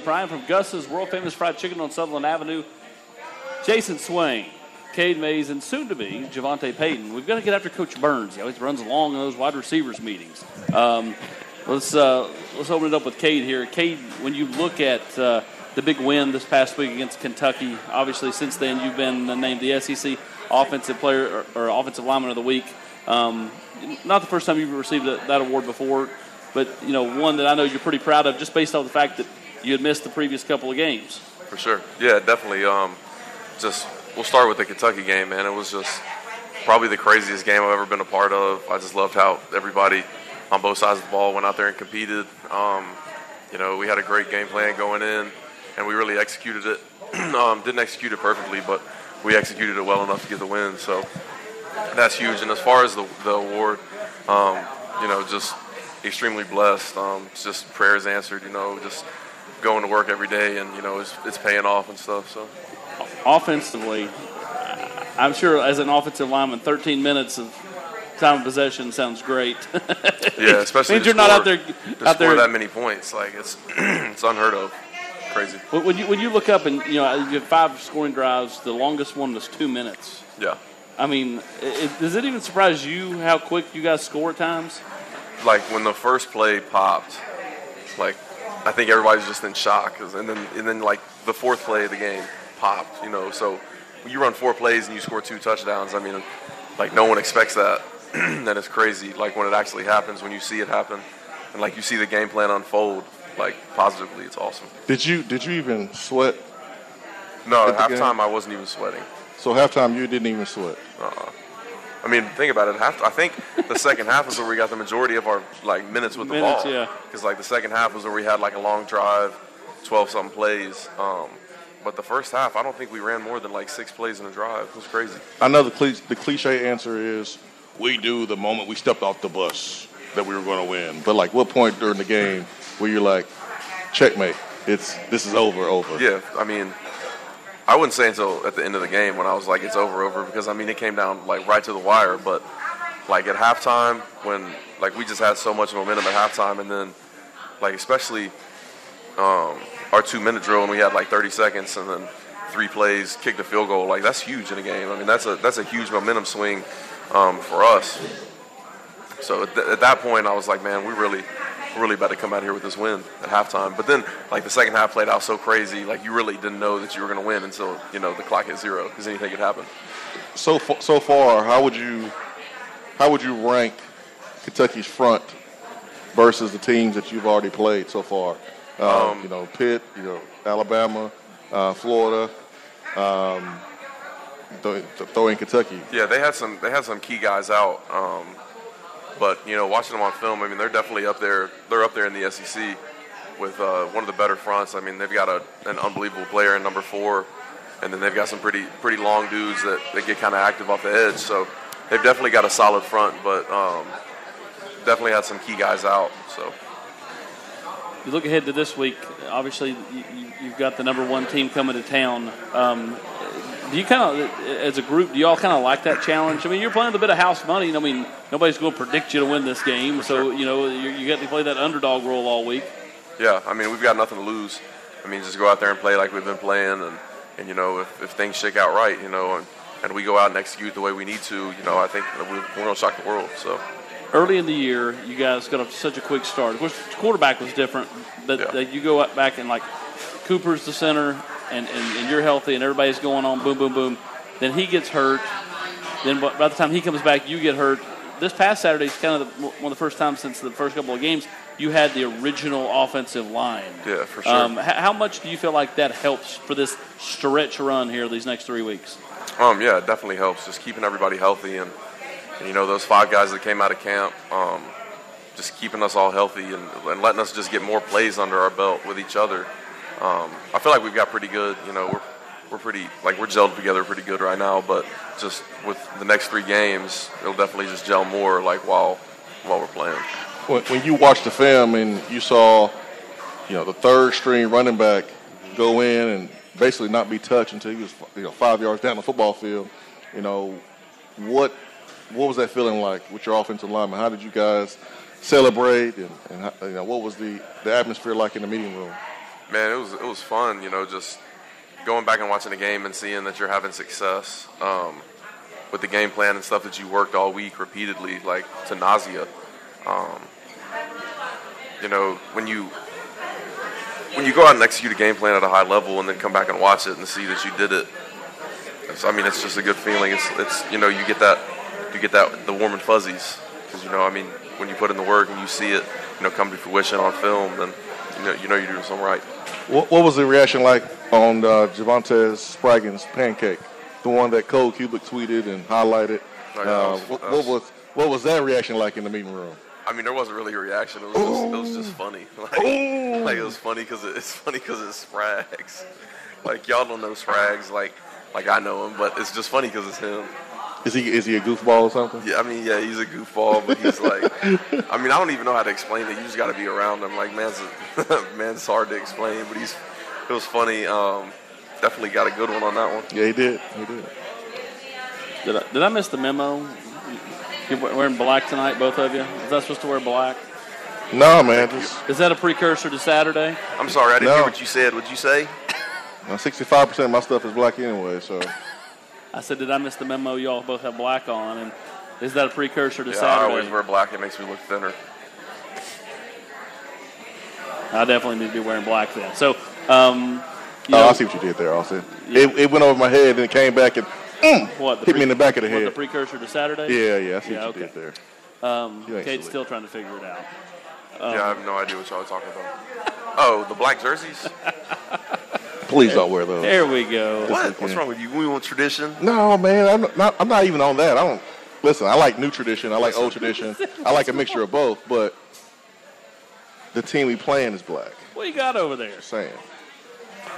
Prime from Gus's world famous fried chicken on Sutherland Avenue. Jayson Swain, Cade Mays, and soon to be JaVonta Payton. We've got to get after Coach Burns. He always runs along in those wide receivers meetings. Um, let's uh, let's open it up with Cade here. Cade, when you look at uh, the big win this past week against Kentucky, obviously since then you've been named the SEC Offensive Player or, or Offensive Lineman of the Week. Um, not the first time you've received that award before, but you know one that I know you're pretty proud of, just based on the fact that you had missed the previous couple of games. For sure, yeah, definitely. Um, just we'll start with the Kentucky game, man. It was just probably the craziest game I've ever been a part of. I just loved how everybody on both sides of the ball went out there and competed. Um, you know, we had a great game plan going in, and we really executed it. um, didn't execute it perfectly, but we executed it well enough to get the win. So that's huge. And as far as the, the award, um, you know, just extremely blessed. Um, just prayers answered. You know, just going to work every day, and you know, it's, it's paying off and stuff. So offensively, I'm sure as an offensive lineman, 13 minutes of time of possession sounds great. yeah, especially means you're score, not out there to out score there that many points. Like it's it's unheard of. Crazy. When you when you look up and you know you have five scoring drives, the longest one was two minutes. Yeah. I mean, it, does it even surprise you how quick you guys score at times? Like when the first play popped, like I think everybody's just in shock, and then and then like the fourth play of the game popped, you know. So when you run four plays and you score two touchdowns, I mean, like no one expects that. and it's crazy, like when it actually happens, when you see it happen, and like you see the game plan unfold, like positively, it's awesome. Did you did you even sweat? No, at halftime I wasn't even sweating. So halftime you didn't even sweat. Uh-uh. I mean, think about it. Half, I think the second half was where we got the majority of our like minutes with minutes, the ball. Yeah. Because like the second half was where we had like a long drive, twelve something plays. Um, but the first half, I don't think we ran more than like six plays in a drive. It was crazy. I know the, cliche, the cliche answer is we do the moment we stepped off the bus that we were going to win. But like, what point during the game where you're like, checkmate? It's this is over, over. Yeah, I mean, I wouldn't say until at the end of the game when I was like, it's over, over, because I mean, it came down like right to the wire. But like at halftime, when like we just had so much momentum at halftime, and then like especially um, our two minute drill and we had like 30 seconds and then three plays, kicked a field goal. Like that's huge in a game. I mean, that's a that's a huge momentum swing um, for us. So at, th- at, that point, I was like, man, we really, really about to come out here with this win at halftime. But then, like the second half played out so crazy, like you really didn't know that you were going to win until you know the clock hit zero because anything could happen. So so far, how would you how would you rank Kentucky's front versus the teams that you've already played so far? Uh, um, you know, Pitt, you know, Alabama, uh, Florida, um, th- throw in Kentucky. Yeah, they had some they had some key guys out, um, but you know, watching them on film, I mean, they're definitely up there. They're up there in the SEC with uh, one of the better fronts. I mean, they've got a, an unbelievable player in number four, and then they've got some pretty pretty long dudes that, that get kind of active off the edge. So they've definitely got a solid front, but um, definitely had some key guys out. So you look ahead to this week. Obviously, you, have got the number one team coming to town. Um, do you kind of, as a group, do y'all kind of like that challenge? I mean, you're playing with a bit of house money. I mean, nobody's going to predict you to win this game, so you know you, you got to play that underdog role all week. Yeah, I mean, we've got nothing to lose. I mean, just go out there and play like we've been playing, and and you know, if, if things shake out right, you know, and, and we go out and execute the way we need to, you know, I think we're, we're going to shock the world. So early in the year, you guys got such a quick start. Of course, quarterback was different, but yeah. you go back and like Cooper's the center, and, and, and, you're healthy, and everybody's going on boom, boom, boom. Then he gets hurt. Then by the time he comes back, you get hurt. This past Saturday is kind of the, one of the first times since the first couple of games you had the original offensive line. Yeah, for sure. Um, how much do you feel like that helps for this stretch run here these next three weeks? Um, yeah, it definitely helps. Just keeping everybody healthy and – and, you know, those five guys that came out of camp, um, just keeping us all healthy and, and, letting us just get more plays under our belt with each other. Um, I feel like we've got pretty good. You know, we're we're pretty like we're gelled together pretty good right now. But just with the next three games, it'll definitely just gel more. Like while while we're playing. When, you watched the film and you saw, you know, the third string running back go in and basically not be touched until he was you know five yards down the football field, you know, what what was that feeling like with your offensive lineman? How did you guys celebrate, and, and you know, what was the, the atmosphere like in the meeting room? Man, it was it was fun. You know, just going back and watching the game and seeing that you're having success um, with the game plan and stuff that you worked all week repeatedly, like to nausea. Um, you know, when you when you go out and execute a game plan at a high level and then come back and watch it and see that you did it, I mean, it's just a good feeling. It's it's you know you get that you get that the warm and fuzzies because you know I mean when you put in the work and you see it you know come to fruition on film, then you know you know you're doing something right. What, what was the reaction like on uh, Javontez Spraggins' pancake, the one that Cole Cubelic tweeted and highlighted? Oh, Uh, was- what, that what was- was what was that reaction like in the meeting room? I mean, there wasn't really a reaction. It was just, it was just funny. Like, like it was funny because it, it's funny because it's Sprags. Like y'all don't know Sprags like like I know him, but it's just funny because it's him. Is he is he a goofball or something? Yeah, I mean, yeah, he's a goofball, but he's like, I mean, I don't even know how to explain it. You just got to be around him. Like, man's a, man's hard to explain, but he's it was funny. Um, definitely got a good one on that one. Yeah, he did. He did. Did I, did I miss the memo? You're wearing black tonight, both of you. Is that supposed to wear black? No, man, just Is that a precursor to Saturday? I'm sorry, I didn't No. hear what you said. What'd you say? sixty-five percent of my stuff is black anyway. So I said, did I miss the memo? Y'all both have black on, and is that a precursor to Yeah, I always wear black. It makes me look thinner. I definitely need to be wearing black then. So, um, you oh, know, I see what you did there, Austin. It, it went over my head and it came back and what the hit me in the back of the what, head. the precursor to Saturday? yeah, yeah, I see Yeah, what you okay. did there. Um, Cade's silly. still trying to figure it out. yeah, I have no idea what y'all are talking about. Oh, the black jerseys? Please don't wear those. There we go. What? What's wrong with you? We want tradition. No, man, I'm not, I'm not even on that. I don't listen. I like new tradition. I like old tradition. I like a mixture of both. But the team we playing is black. What you got over there? Saying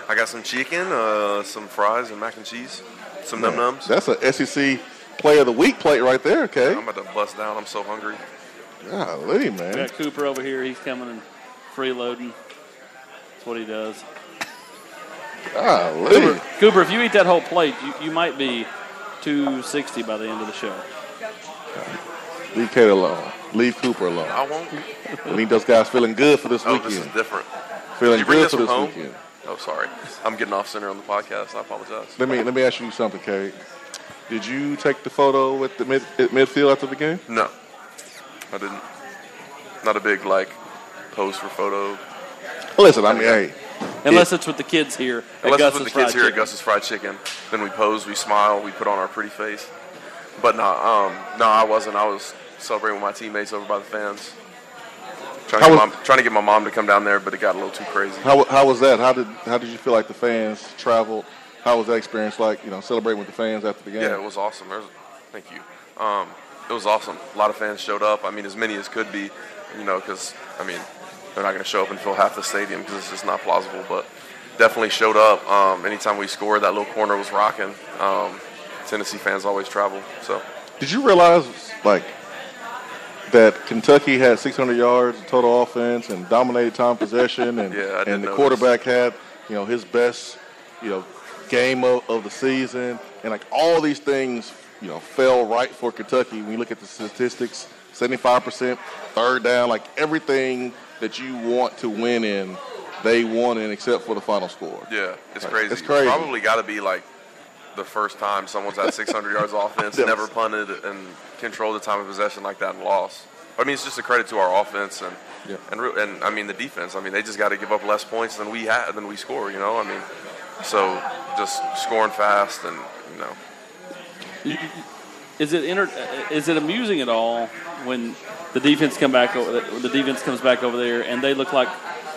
I got some chicken, uh, some fries, and mac and cheese, some num nums. that's a SEC Player of the Week plate right there. Okay, I'm about to bust down. I'm so hungry. golly, We man. got Cooper over here. He's coming and freeloading. That's what he does. Golly. Cooper, Cooper, if you eat that whole plate, you, you might be 260 by the end of the show. Leave Cade alone. Leave Cooper alone. I won't. I think those guys feeling good for this Oh, this weekend. is different. feeling Did you bring good this for this home? weekend. Oh, sorry. I'm getting off center on the podcast. I apologize. Let me let me ask you something, Cade. Did you take the photo with the mid, at midfield after the game? No, I didn't. Not a big like pose for photo. Listen, I mean, hey, Unless it's with the kids here at Unless Gus's it's with the Fried kids here at Chicken. Gus's Fried Chicken, then we pose, we smile, we put on our pretty face. But no, um, no, I wasn't. I was celebrating with my teammates over by the fans. Trying to, get was- my, trying to get my mom to come down there, but it got a little too crazy. how how was that? How did how did you feel like the fans traveled? How was that experience like? You know, celebrating with the fans after the game. Yeah, it was awesome. There was, thank you. Um, it was awesome. A lot of fans showed up. I mean, as many as could be, you know, because, I mean, they're not going to show up and fill half the stadium because it's just not plausible. But definitely showed up. Um, anytime we scored, that little corner was rocking. Um, Tennessee fans always travel. So, Did you realize like that Kentucky had 600 yards total offense and dominated time possession, and Yeah, and the notice. quarterback had you know his best you know game of, of the season, and like all these things you know fell right for Kentucky. When you look at the statistics, 75 percent third down, like everything that you want to win in, they won in except for the final score. yeah, it's Like, crazy. it's crazy. Probably got to be like the first time someone's had 600 yards offense, never punted, and controlled the time of possession like that and lost. I mean, it's just a credit to our offense and Yeah. and and I mean the defense. I mean, they just got to give up less points than we had than we score. You know, I mean, so just scoring fast and you know, Is it inter- is it amusing at all when the defense come back over the defense comes back over there and they look like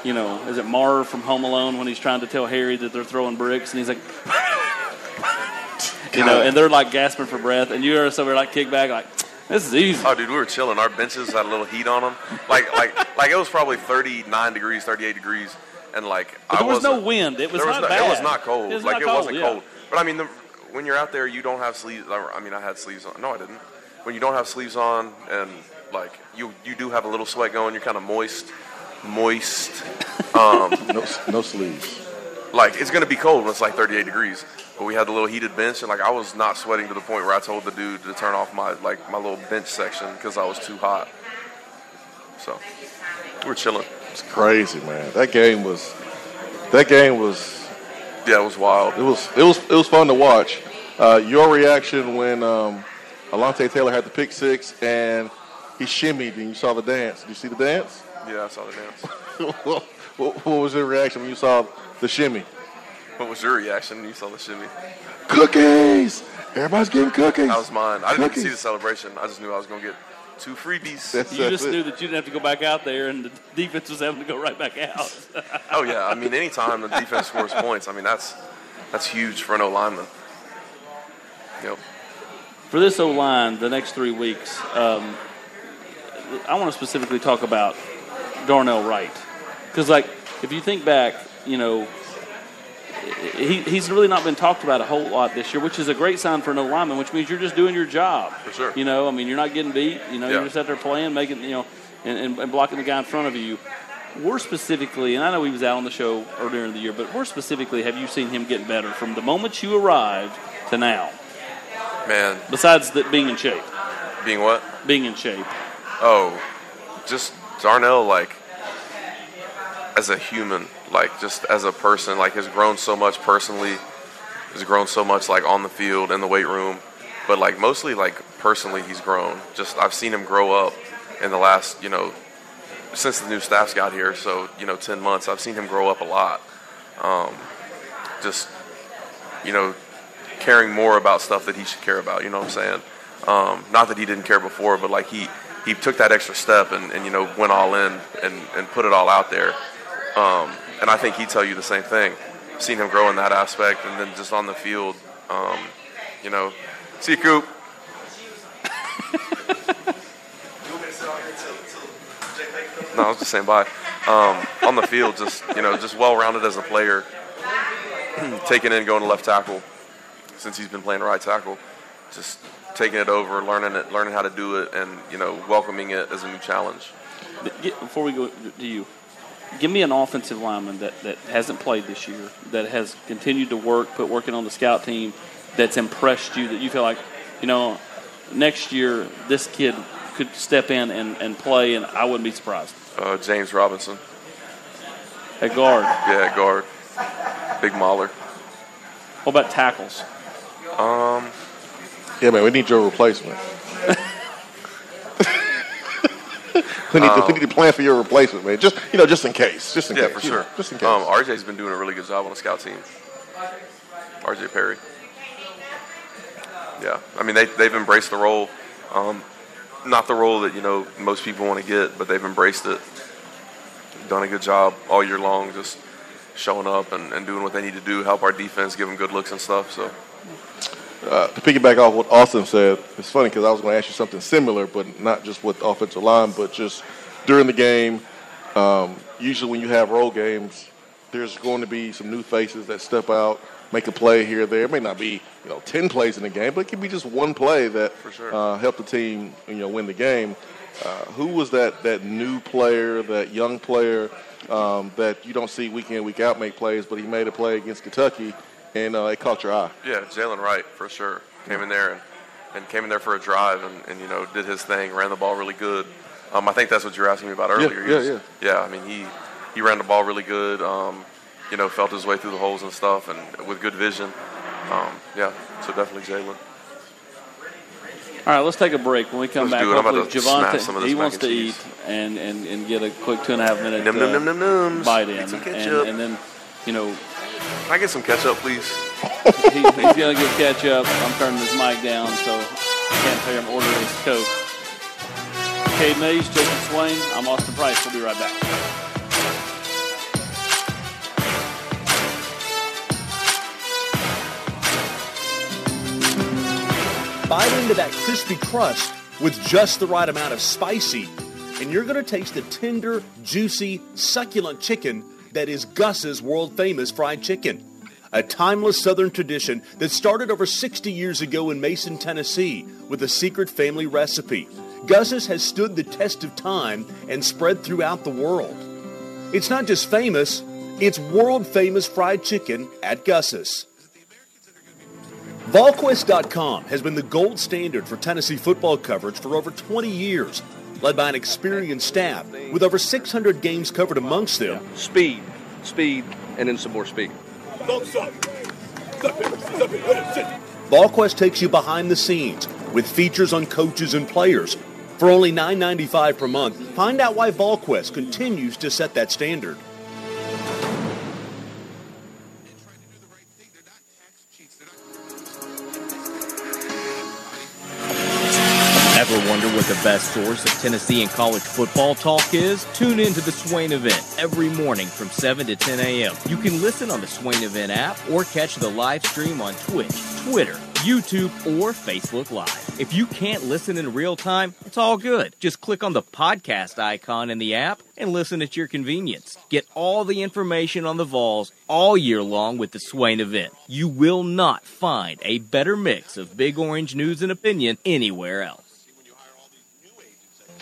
you know is it Marv from Home Alone when he's trying to tell Harry that they're throwing bricks and he's like you know and they're like gasping for breath and you're over there like kick back like this is easy. oh dude, we were chilling. Our benches had a little heat on them. Like like like it was probably 39 degrees, 38 degrees, and like But I there was no wind. It was was not no, bad. It was not cold. It was like not it cold, wasn't yeah. cold. But I mean, the, when you're out there, you don't have sleeves. I mean, I had sleeves on. No, I didn't. When you don't have sleeves on, and like you you do have a little sweat going, you're kind of moist, moist. Um, no no sleeves. Like it's gonna be cold when it's like 38 degrees. But we had the little heated bench, and like I was not sweating to the point where I told the dude to turn off my like my little bench section because I was too hot. So we're chilling. It's crazy, man. That game was That game was Yeah, it was wild. it was it was it was fun to watch. Uh, your reaction when um, Alontae Taylor had the pick six and he shimmied and you saw the dance. Did you see the dance? Yeah, I saw the dance. what, what was your reaction when you saw the shimmy? What was your reaction when you saw the shimmy? Cookies! Everybody's getting cookies. That was mine. I didn't even see the celebration. I just knew I was going to get two freebies. That's, You that's just it. knew that you didn't have to go back out there, and the defense was having to go right back out. Oh yeah, I mean, anytime the defense scores points, I mean that's that's huge for an O lineman. Yep. For this O line, the next three weeks, um, I want to specifically talk about Darnell Wright. Because, like, if you think back, you know, he, he's really not been talked about a whole lot this year, which is a great sign for an lineman, which means you're just doing your job. For sure. You know, I mean, you're not getting beat. You know, Yeah. you're just out there playing, making, you know, and, and, and blocking the guy in front of you. We're specifically, and I know he was out on the show earlier in the year, but more specifically, have you seen him get better from the moment you arrived to now? Man, Besides that being in shape, being what? being in shape. Oh, just Darnell, like, as a human, like, just as a person, like, has grown so much personally, has grown so much, like, on the field, in the weight room, but, like, mostly, like, personally, he's grown. Just, I've seen him grow up in the last, you know, since the new staff's got here, so, you know, 10 months, I've seen him grow up a lot. Um, just, you know, caring more about stuff that he should care about, you know what I'm saying? Um, not that he didn't care before, but like he, he took that extra step and, and you know went all in and, and put it all out there. Um, and I think he'd tell you the same thing. Seen him grow in that aspect, and then just on the field, um, you know, see you, Coop. no, I was just saying bye. Um, on the field, just you know, just well-rounded as a player, taking in going to left tackle since he's been playing right tackle, just taking it over, learning it, learning how to do it, and you know, welcoming it as a new challenge. Before we go to you, give me an offensive lineman that, that hasn't played this year, that has continued to work, put working on the scout team, that's impressed you, that you feel like, you know, next year this kid could step in and, and play, and I wouldn't be surprised. Uh, James Robinson, At guard, yeah, guard, big mauler. what about tackles? Um, Yeah, man, we need your replacement. We need to we need to plan for your replacement, man. Just you know, just in case, just in Yeah, case, for know, sure. just in case. Um, RJ's been doing a really good job on the scout team. RJ Perry. Yeah, I mean they they've embraced the role. Um, not the role that you know most people want to get, but they've embraced it. Done a good job all year long, just showing up and, and doing what they need to do, help our defense, give them good looks and stuff. So uh, to piggyback off what Austin said, it's funny because I was going to ask you something similar, but not just with the offensive line, but just during the game. Um, usually, when you have role games, there's going to be some new faces that step out, make a play here or there. It may not be you know ten plays in the game, but it could be just one play that sure. uh, help the team you know win the game. Uh, who was that that new player, that young player um, that you don't see week in week out make plays, but he made a play against Kentucky and uh, it caught your eye? yeah, Jaylen Wright for sure came in there and, and came in there for a drive and, and you know did his thing, ran the ball really good. Um, I think that's what you were asking me about earlier. He yeah, was- yeah. Yeah, I mean he he ran the ball really good. Um, you know, felt his way through the holes and stuff, and with good vision. Um, yeah, so definitely Jaylen. All right, let's take a break. When we come Let's back, do it. I'm about hopefully to smash JaVonta some of this he mac wants and to cheese. eat and, and, and get a quick two and a half minute Num, uh, num, num, num, nums. bite in, and, and then you know Can I get some ketchup, please? he, he's gonna get ketchup. I'm turning his mic down, so I can't hear him ordering his coke. Cade Mays, Jayson Swain. I'm Austin Price. We'll be right back. Bite into that crispy crust with just the right amount of spicy, and you're going to taste the tender, juicy, succulent chicken that is Gus's world famous fried chicken. A timeless Southern tradition that started over 60 years ago in Mason, Tennessee, with a secret family recipe. Gus's has stood the test of time and spread throughout the world. It's not just famous, it's world famous fried chicken at Gus's. VolQuest.com has been the gold standard for Tennessee football coverage for over 20 years, led by an experienced staff with over 600 games covered amongst them. Speed, speed, and then some more speed. VolQuest takes you behind the scenes with features on coaches and players. For only $9.95 per month, find out why VolQuest continues to set that standard. Ever wonder what the best source of Tennessee and college football talk is? Tune in to the Swain event every morning from 7 to 10 a.m. You can listen on the Swain event app or catch the live stream on Twitch, Twitter, YouTube, or Facebook Live. If you can't listen in real time, it's all good. Just click on the podcast icon in the app and listen at your convenience. Get all the information on the Vols all year long with the Swain event. You will not find a better mix of Big Orange news and opinion anywhere else.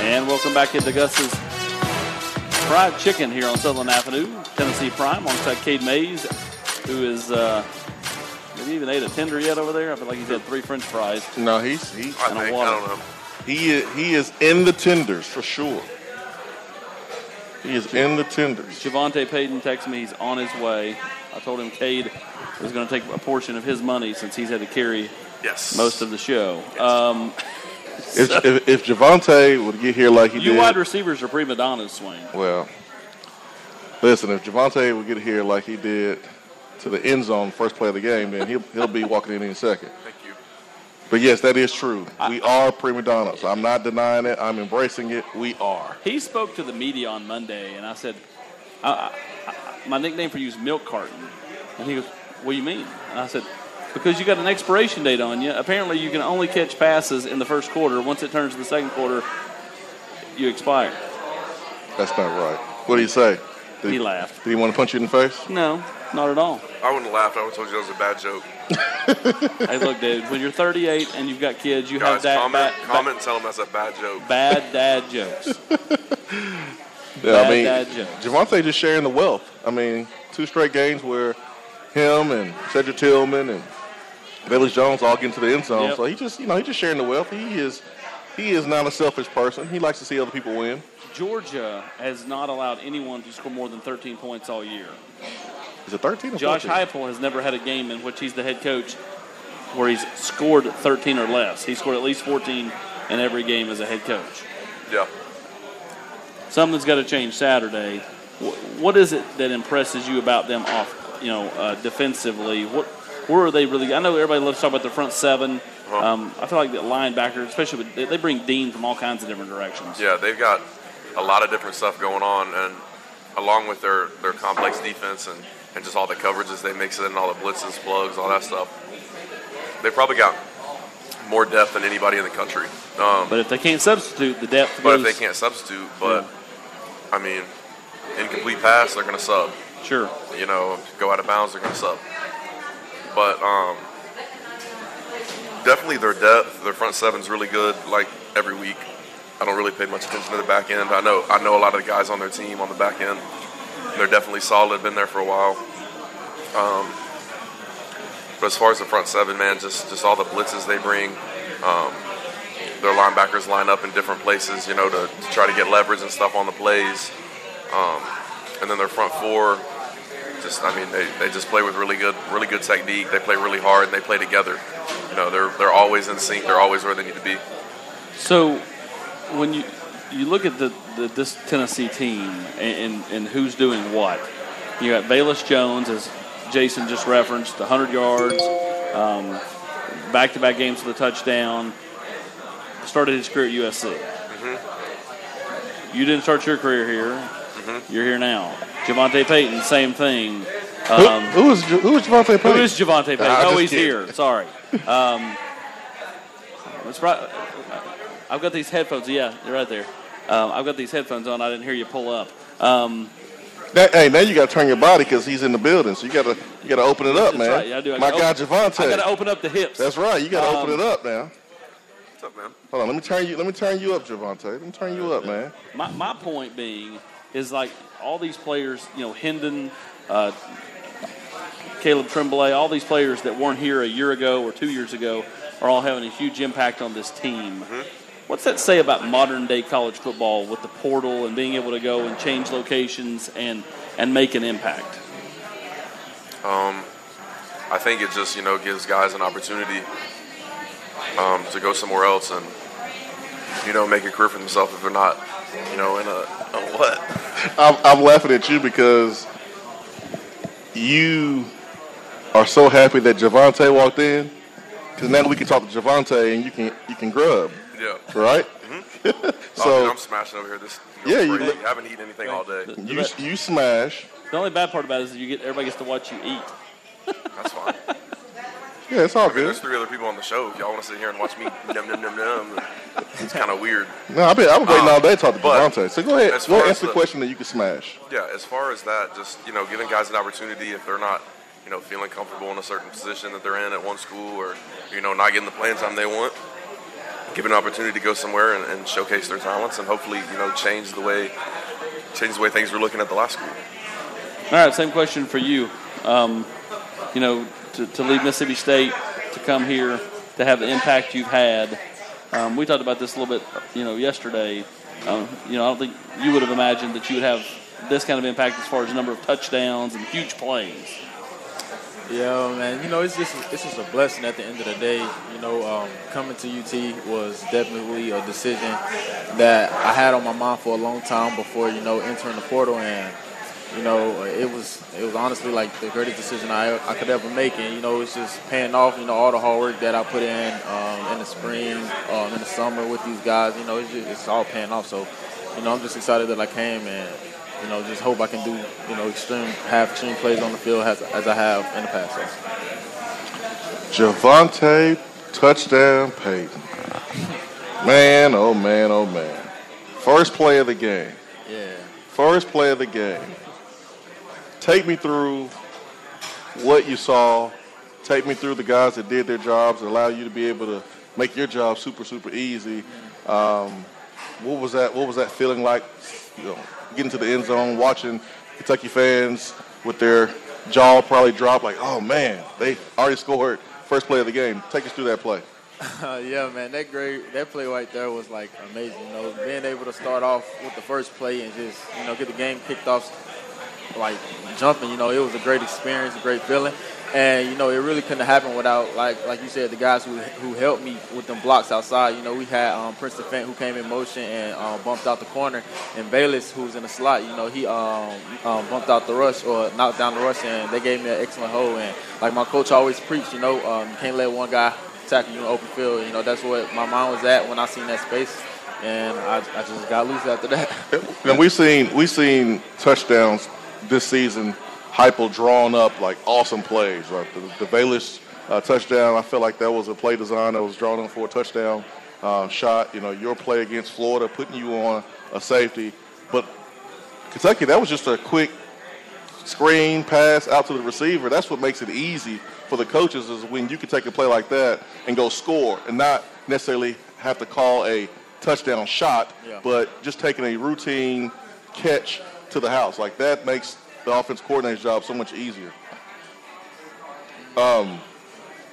And welcome back into Gus's Fried Chicken here on Sutherland Avenue, Tennessee Prime, alongside Cade Mays, who is, uh, have you even ate a tender yet over there? I feel like he's had three French fries. No, he's he I And a think. water. I don't know. he is, he is in the tenders for sure. He is in the tenders. JaVonta Payton texted me he's on his way. I told him Cade was going to take a portion of his money since he's had to carry Yes. most of the show. Um, If, if, if JaVonta would get here like he you did, wide receivers are prima donnas, Swain. well, listen, if JaVonta would get here like he did to the end zone first play of the game, then he'll he'll be walking in in a second. Thank you. But yes, that is true. We are prima donnas. I'm not denying it. I'm embracing it. We are. He spoke to the media on Monday, and I said, I, I, I, "My nickname for you is Milk Carton." And he goes, "What do you mean?" And I said, "Because you got an expiration date on you. Apparently, you can only catch passes in the first quarter. Once it turns to the second quarter, you expire." That's not right. What do you say? Did, He laughed. Did he want to punch you in the face? No, not at all. I wouldn't have laughed. I would have told you that was a bad joke. hey, look, dude. When you're 38 and you've got kids, you Guys, have that comment, ba- comment and tell them that's a bad joke. bad dad jokes. Yeah, Bad I mean, dad jokes. JaVonta just sharing the wealth. I mean, two straight games where him and Cedric Tillman and Velus Jones all get into the end zone. Yep. So he just, you know, he's just sharing the wealth. He is, he is not a selfish person. He likes to see other people win. Georgia has not allowed anyone to score more than 13 points all year. Is it 13 or Josh 14? Heupel has never had a game in which he's the head coach where he's scored 13 or less. He scored at least 14 in every game as a head coach. Yeah. Something's got to change Saturday. What is it that impresses you about them off, you know, uh, defensively? What, where are they really? I know everybody loves to talk about the front 7 Uh-huh. Um, I feel like the linebacker, especially with, they, they bring Dean from all kinds of different directions. Yeah, they've got a lot of different stuff going on, and along with their, their complex defense and, and just all the coverages they mix it in, all the blitzes, plugs, all that stuff, they probably got more depth than anybody in the country. Um, But if they can't substitute, the depth but goes. if they can't substitute, but I mean, incomplete pass, they're going to sub. Sure. You know, go out of bounds, they're going to sub. But um, definitely their depth, their front seven's really good. Like every week, I don't really pay much attention to the back end. I know I know a lot of the guys on their team on the back end. They're definitely solid. Been there for a while. Um, but as far as the front seven, man, just just all the blitzes they bring. Um, their linebackers line up in different places, you know, to, to try to get leverage and stuff on the plays. Um, and then their front four, just I mean, they, they just play with really good really good technique. They play really hard and they play together. You know, they're they're always in sync. They're always where they need to be. So, when you you look at the, the this Tennessee team and, and, and who's doing what. You got Velus Jones, as Jayson just referenced, 100 yards, um, back-to-back games with a touchdown. Started his career at USC. Mm-hmm. You didn't start your career here. Mm-hmm. You're here now. JaVonta Payton, same thing. Who, Um, who is who is JaVonta Payton? who is JaVonta Payton? Nah, oh, he's kidding. here. Sorry. Um, it's right. I've got these headphones. Yeah, you're right there. Um, I've got these headphones on. I didn't hear you pull up. Um, That- hey, now you got to turn your body because he's in the building. So you got to you got to open it up, that's man. right. Yeah, I do. I My guy gotta open- I got to open up the hips. That's right. You got to Um, open it up now. What's up, man? Hold on. Let me turn you. Let me turn you up, JaVonta. Let me turn you up, man. My, my point being is like all these players, you know, Hendon, uh, Caleb Tremblay, all these players that weren't here a year ago or two years ago are all having a huge impact on this team. What's that say about modern day college football with the portal and being able to go and change locations and, and make an impact? Um, I think it just you know gives guys an opportunity um, to go somewhere else and you know make a career for themselves if they're not you know in a, a what I'm, I'm laughing at you because you are so happy that JaVonta walked in. Because now we can talk to JaVonta and you can you can grub, yeah. right? So so I'm smashing over here. This you Yeah, you free. look- haven't eaten anything all day. The, you you smash. the only bad part about it is that you get everybody gets to watch you eat. That's fine. Yeah, it's all I mean, good. there's three other people on the show. If y'all want to sit here and watch me num num num num, it's kind of weird. No, I've been, I've been waiting Um, all day to talk to but JaVonta. So go ahead. as Go far answer the the- question that you can smash. Yeah, as far as that, just you know, giving guys an opportunity if they're not, you know, feeling comfortable in a certain position that they're in at one school, or you know, not getting the playing time they want, giving an opportunity to go somewhere and, and showcase their talents, and hopefully, you know, change the way, change the way things were looking at the last school. All right, same question for you. Um, you know, to, to leave Mississippi State, to come here, to have the impact you've had. Um, we talked about this a little bit, you know, yesterday. Um, you know, I don't think you would have imagined that you would have this kind of impact as far as number of touchdowns and huge plays. Yeah, man. You know, it's just it's just a blessing at the end of the day. You know, um, coming to UT was definitely a decision that I had on my mind for a long time before you know entering the portal, and you know, it was it was honestly like the greatest decision I I could ever make, and you know, it's just paying off. You know, all the hard work that I put in um, in the spring, um, in the summer with these guys. You know, it's just, it's all paying off. So, you know, I'm just excited that I came and. You know, just hope I can do, you know, extreme, have extreme plays on the field as, as I have in the past. So. JaVonta touchdown Payton. Man, oh man, oh man. First play of the game. Yeah. First play of the game. Take me through what you saw. Take me through the guys that did their jobs, and allow you to be able to make your job super, super easy. Um, what was that? What was that feeling like? You know, getting to the end zone, watching Kentucky fans with their jaw probably drop, like, "Oh man, they already scored." First play of the game. Take us through that play. Uh, yeah, man, that great that play right there was like amazing. You know, being able to start off with the first play and just you know get the game kicked off like jumping. You know, it was a great experience, a great feeling, and you know it really couldn't have happened without like like you said the guys who who helped me with them blocks outside. You know, we had um, Princeton Fant who came in motion and um, bumped out the corner, and Velus who was in the slot. You know, he um, um, bumped out the rush or knocked down the rush, and they gave me an excellent hold. And like my coach always preached, you know, um, you can't let one guy tackle you in open field. You know, that's what my mind was at when I seen that space, and I, I just got loose after that. And we've seen we've seen touchdowns this season, hypo drawn up like awesome plays. Like the, the Velus uh, touchdown, I feel like that was a play design that was drawn up for a touchdown uh, shot. You know, your play against Florida, putting you on a safety, but Kentucky, that was just a quick screen pass out to the receiver. That's what makes it easy for the coaches is when you can take a play like that and go score and not necessarily have to call a touchdown shot, Yeah. but just taking a routine catch to the house. Like that makes the offense coordinator's job so much easier. Um,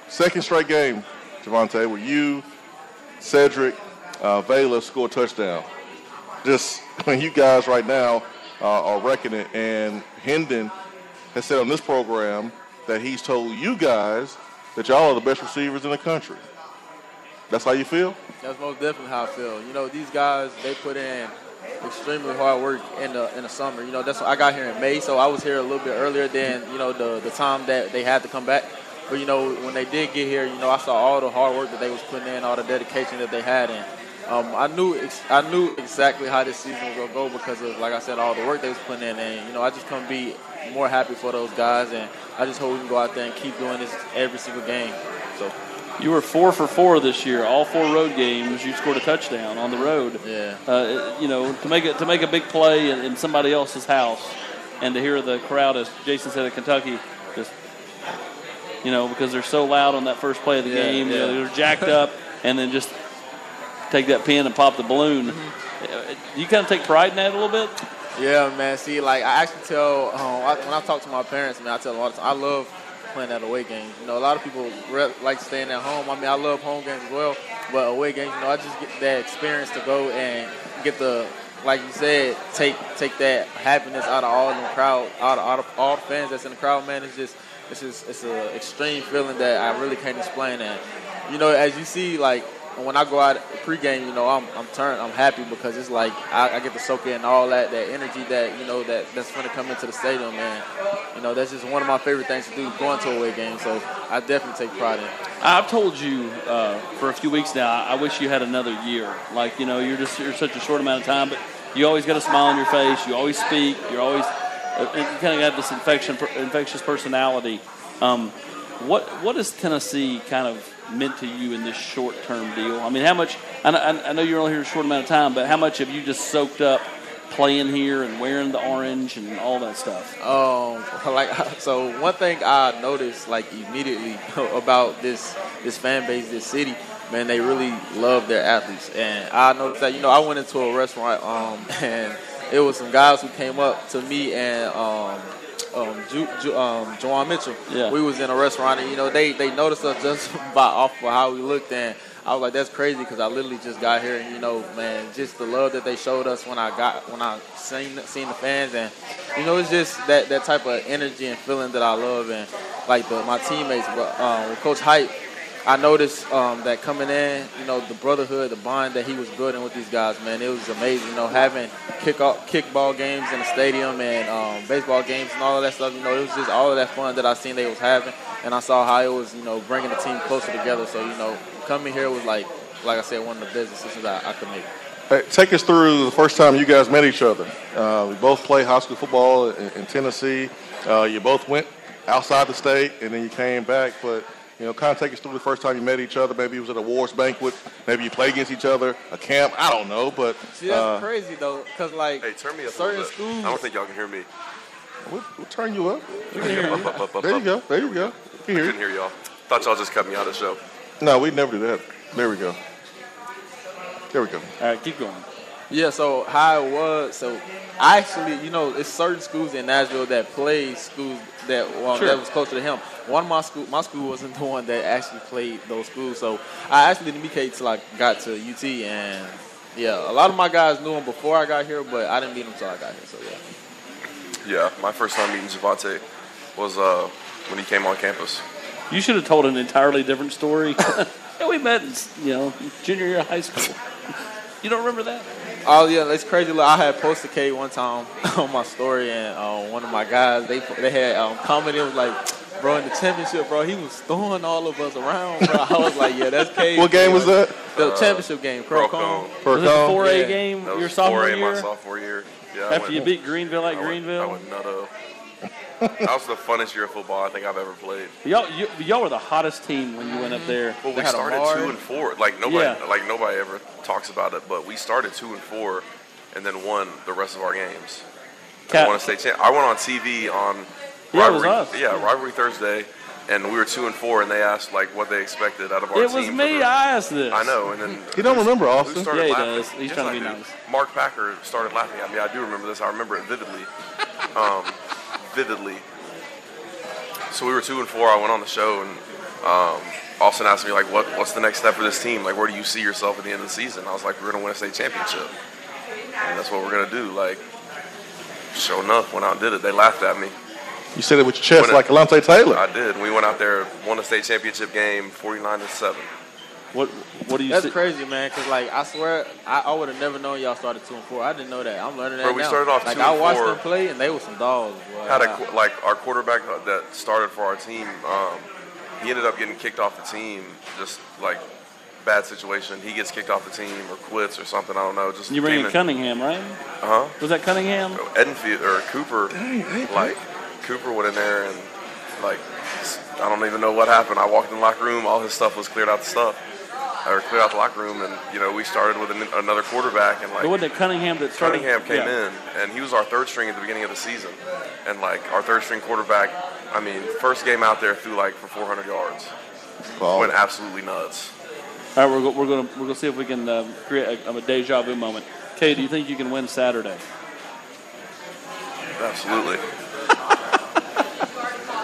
second straight game, JaVonta, where you, Cedric, uh, Vela score a touchdown. Just when you guys right now uh, are wrecking it, and Hendon has said on this program that he's told you guys that y'all are the best receivers in the country. That's how you feel? That's most definitely how I feel. You know, these guys they put in extremely hard work in the in the summer. You know, that's I got here in May, so I was here a little bit earlier than you know the the time that they had to come back. But you know, when they did get here, you know, I saw all the hard work that they was putting in, all the dedication that they had, and um, I knew I knew exactly how this season was gonna go because of, like I said, all the work they was putting in, and you know, I just couldn't be more happy for those guys, and I just hope we can go out there and keep doing this every single game. So. You were four for four this year. All four road games, you scored a touchdown on the road. Yeah. Uh, you know, to make it to make a big play in, in, somebody else's house, and to hear the crowd, as Jayson said at Kentucky, just you know, because they're so loud on that first play of the yeah, game, yeah. you know, they're jacked up, and then just take that pin and pop the balloon. Mm-hmm. You kind of take pride in that a little bit. Yeah, man. See, like I actually tell um, I, when I talk to my parents, man, I tell them all the time I love playing at away game. You know, a lot of people like staying at home. I mean, I love home games as well, but away games, you know, I just get that experience to go and get the, like you said, take take that happiness out of all the crowd, out of, out of all the fans that's in the crowd. Man, it's just it's just it's an extreme feeling that I really can't explain. And you know, as you see, like when I go out pregame, you know, I'm I'm turned, I'm happy because it's like I, I, get to soak in all that that energy that you know that that's going to come into the stadium, and you know that's just one of my favorite things to do, going to a away game. So I definitely take pride in. I've told you uh, for a few weeks now. I wish you had another year. Like you know, you're just you're such a short amount of time, but you always got a smile on your face. You always speak. You're always uh, you kind of have this infection infectious personality. Um, what what is Tennessee kind of meant to you in this short term deal? I mean, how much? I I know you're only here a short amount of time, but how much have you just soaked up playing here and wearing the orange and all that stuff? Um, like so, one thing I noticed like immediately about this this fan base, this city, man, they really love their athletes, and I noticed that. You know, I went into a restaurant, um, and it was some guys who came up to me and um, um, Ju, Ju, um, Juwan Mitchell. Yeah. We was in a restaurant, and you know they they noticed us just by off of how we looked, and I was like, that's crazy because I literally just got here, and you know, man, just the love that they showed us when I got when I seen seen the fans, and you know, it's just that that type of energy and feeling that I love, and like the my teammates, um, Coach Hype. I noticed um, that coming in, you know, the brotherhood, the bond that he was building with these guys, man, it was amazing. You know, having kick off, kickball games in the stadium and um, baseball games and all of that stuff. You know, it was just all of that fun that I seen they was having, and I saw how it was, you know, bringing the team closer together. So, you know, coming here was like, like I said, one of the best decisions I, I could make. Hey, take us through the first time you guys met each other. Uh, we both played high school football in, in Tennessee. Uh, you both went outside the state, and then you came back, but you know, kind of take us through the first time you met each other. Maybe it was at a awards banquet. Maybe you played against each other, a camp. I don't know, but See, that's uh, crazy though, because like Hey, turn me up. a certain little schools. I don't think y'all can hear me. we'll, we'll turn you up. Up, up, up, up, There you go. There you go. You hear Couldn't hear y'all. Thought y'all just cut me out of the show. No, we'd never do that. There we go. There we go. All right, keep going. Yeah, so how it was, so I actually, you know, it's certain schools in Nashville that play schools that well, Sure. that was closer to him. One of my school, my school wasn't the one that actually played those schools, so I actually didn't meet Cade till I got to UT, and yeah, a lot of my guys knew him before I got here, but I didn't meet him until I got here. So yeah. Yeah, my first time meeting JaVonta was uh, when he came on campus. You should have told an entirely different story. yeah, we met in you know junior year of high school. You don't remember that? Oh yeah, it's crazy. Look, I had posted K one time on my story, and uh, one of my guys they they had um, commented was like, "Bro, in the championship, bro, he was throwing all of us around." Bro. I was like, "Yeah, that's K." What game was that? The championship game, Pro Pro Cone. Cone. Was it the cone? 4A Yeah. game That was your sophomore 4A my year? sophomore year. Yeah, I After you beat Greeneville at I went- Greeneville? I went nutto. That was the funnest year of football I think I've ever played. Y'all, you, y'all were the hottest team when you went up there. Well, They we started two and four. Like nobody, Yeah. like nobody ever talks about it, but we started two and four, and then won the rest of our games. Cat- I want to state champ. I went on TV on Yeah, it was rivalry, us. yeah, rivalry Thursday, and we were two and four, and they asked like what they expected out of our It team. was me. the- I asked this. I know, and then He don't remember, who Austin. started Yeah, he laughing? does. He's Yes, trying to I be do. nice. Mark Packer started laughing at me. I do remember this. I remember it vividly, um, vividly. So we were two and four. I went on the show, and um, Austin asked me like, "What? What's the next step for this team? Like, where do you see yourself at the end of the season?" I was like, "We're gonna win a state championship, and that's what we're gonna do." Like, sure enough, went out and did it. They laughed at me. You said it with your chest When it- like Alontae Taylor. I did. We went out there, won a state championship game, forty-nine to seven. What What do you? That's see? crazy, man. Cause like I swear, I, I would have never known y'all started two and four. I didn't know that. I'm learning that Bro, we now. started off like two I and watched four. them play, and they were some dogs. Boy. had a I- qu- like our quarterback that started for our team. Um, he ended up getting kicked off the team, just like bad situation. He gets kicked off the team or quits or something. I don't know. Just You bring in in- Cunningham, right? Uh-huh. Was that Cunningham? Edenfield or Cooper, like Cooper went in there and like I don't even know what happened. I walked in the locker room, all his stuff was cleared out the stuff, or clear out the locker room, and you know we started with an, another quarterback and like But wasn't it Cunningham that started? Cunningham came Yeah. in, and he was our third string at the beginning of the season. And like our third string quarterback, I mean, first game out there threw like for 400 yards, Ball. went absolutely nuts. All right, we're, go, we're gonna we're gonna see if we can uh, create a, a deja vu moment. Kay, do you think you can win Saturday? Absolutely.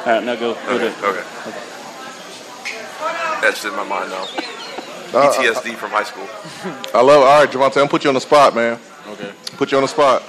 All right, now go. go do Okay. Okay. Etched in my mind now. Uh, PTSD from high school. I love. All right, JaVonta, I'm gonna put you on the spot, man. okay. Put you on the spot.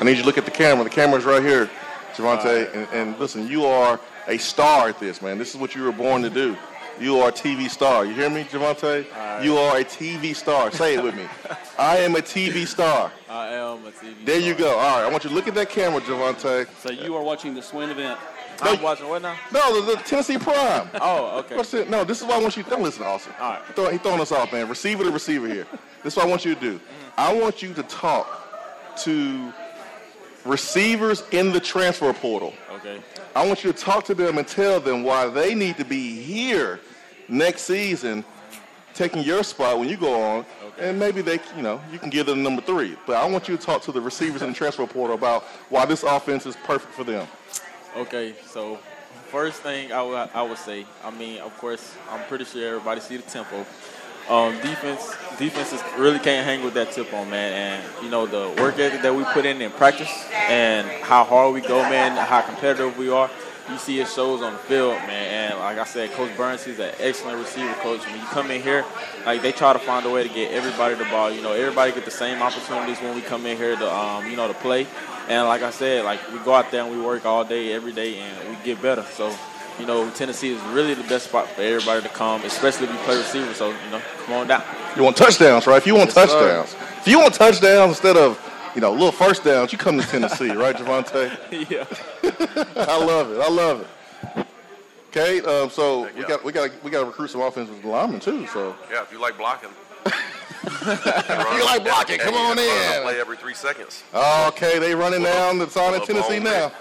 I need you to look at the camera. The camera's right here, JaVonta. And, and listen, you are a star at this, man. This is what you were born to do. You are a TV star. You hear me, JaVonta? You are a TV star. Say it with me. I am a TV star. I am a TV. There you go. All right, I want you to look at that camera, JaVonta. So you are watching the Swain event. I'm watching what now? No, the, the Tennessee Prime. Oh, okay. What's it? No, this is what I want you to don't listen, Austin. All right. He throw- he throwing us off, man. Receiver to receiver here. This is what I want you to do. Mm-hmm. I want you to talk to receivers in the transfer portal. Okay. I want you to talk to them and tell them why they need to be here next season, taking your spot when you go on, and maybe they, you know, you can give them number three. But I want you to talk to the receivers in the transfer portal about why this offense is perfect for them. Okay, so first thing I would I would say, I mean, of course, I'm pretty sure everybody see the tempo. Um, defense, defenses really can't hang with that tempo, man. And you know the work ethic that we put in in practice and how hard we go, man, how competitive we are. You see it shows on the field, man. And like I said, Coach Burns, he's an excellent receiver coach. When you come in here, like they try to find a way to get everybody the ball. You know, everybody get the same opportunities when we come in here to, um, you know, to play. And like I said, like we go out there and we work all day, every day, and we get better. So, you know, Tennessee is really the best spot for everybody to come, especially if you play receiver. So, you know, come on down. You want touchdowns, right? If you want Yes, sir. touchdowns, if you want touchdowns instead of, you know, little first downs, you come to Tennessee, right, JaVonta? yeah. I love it. I love it. Okay, um, so we got we got we got to recruit some offensive linemen too. So Yeah, if you like blocking. you like blocking, come on in. Play every three seconds. okay, they running down the sign in Well, Tennessee now.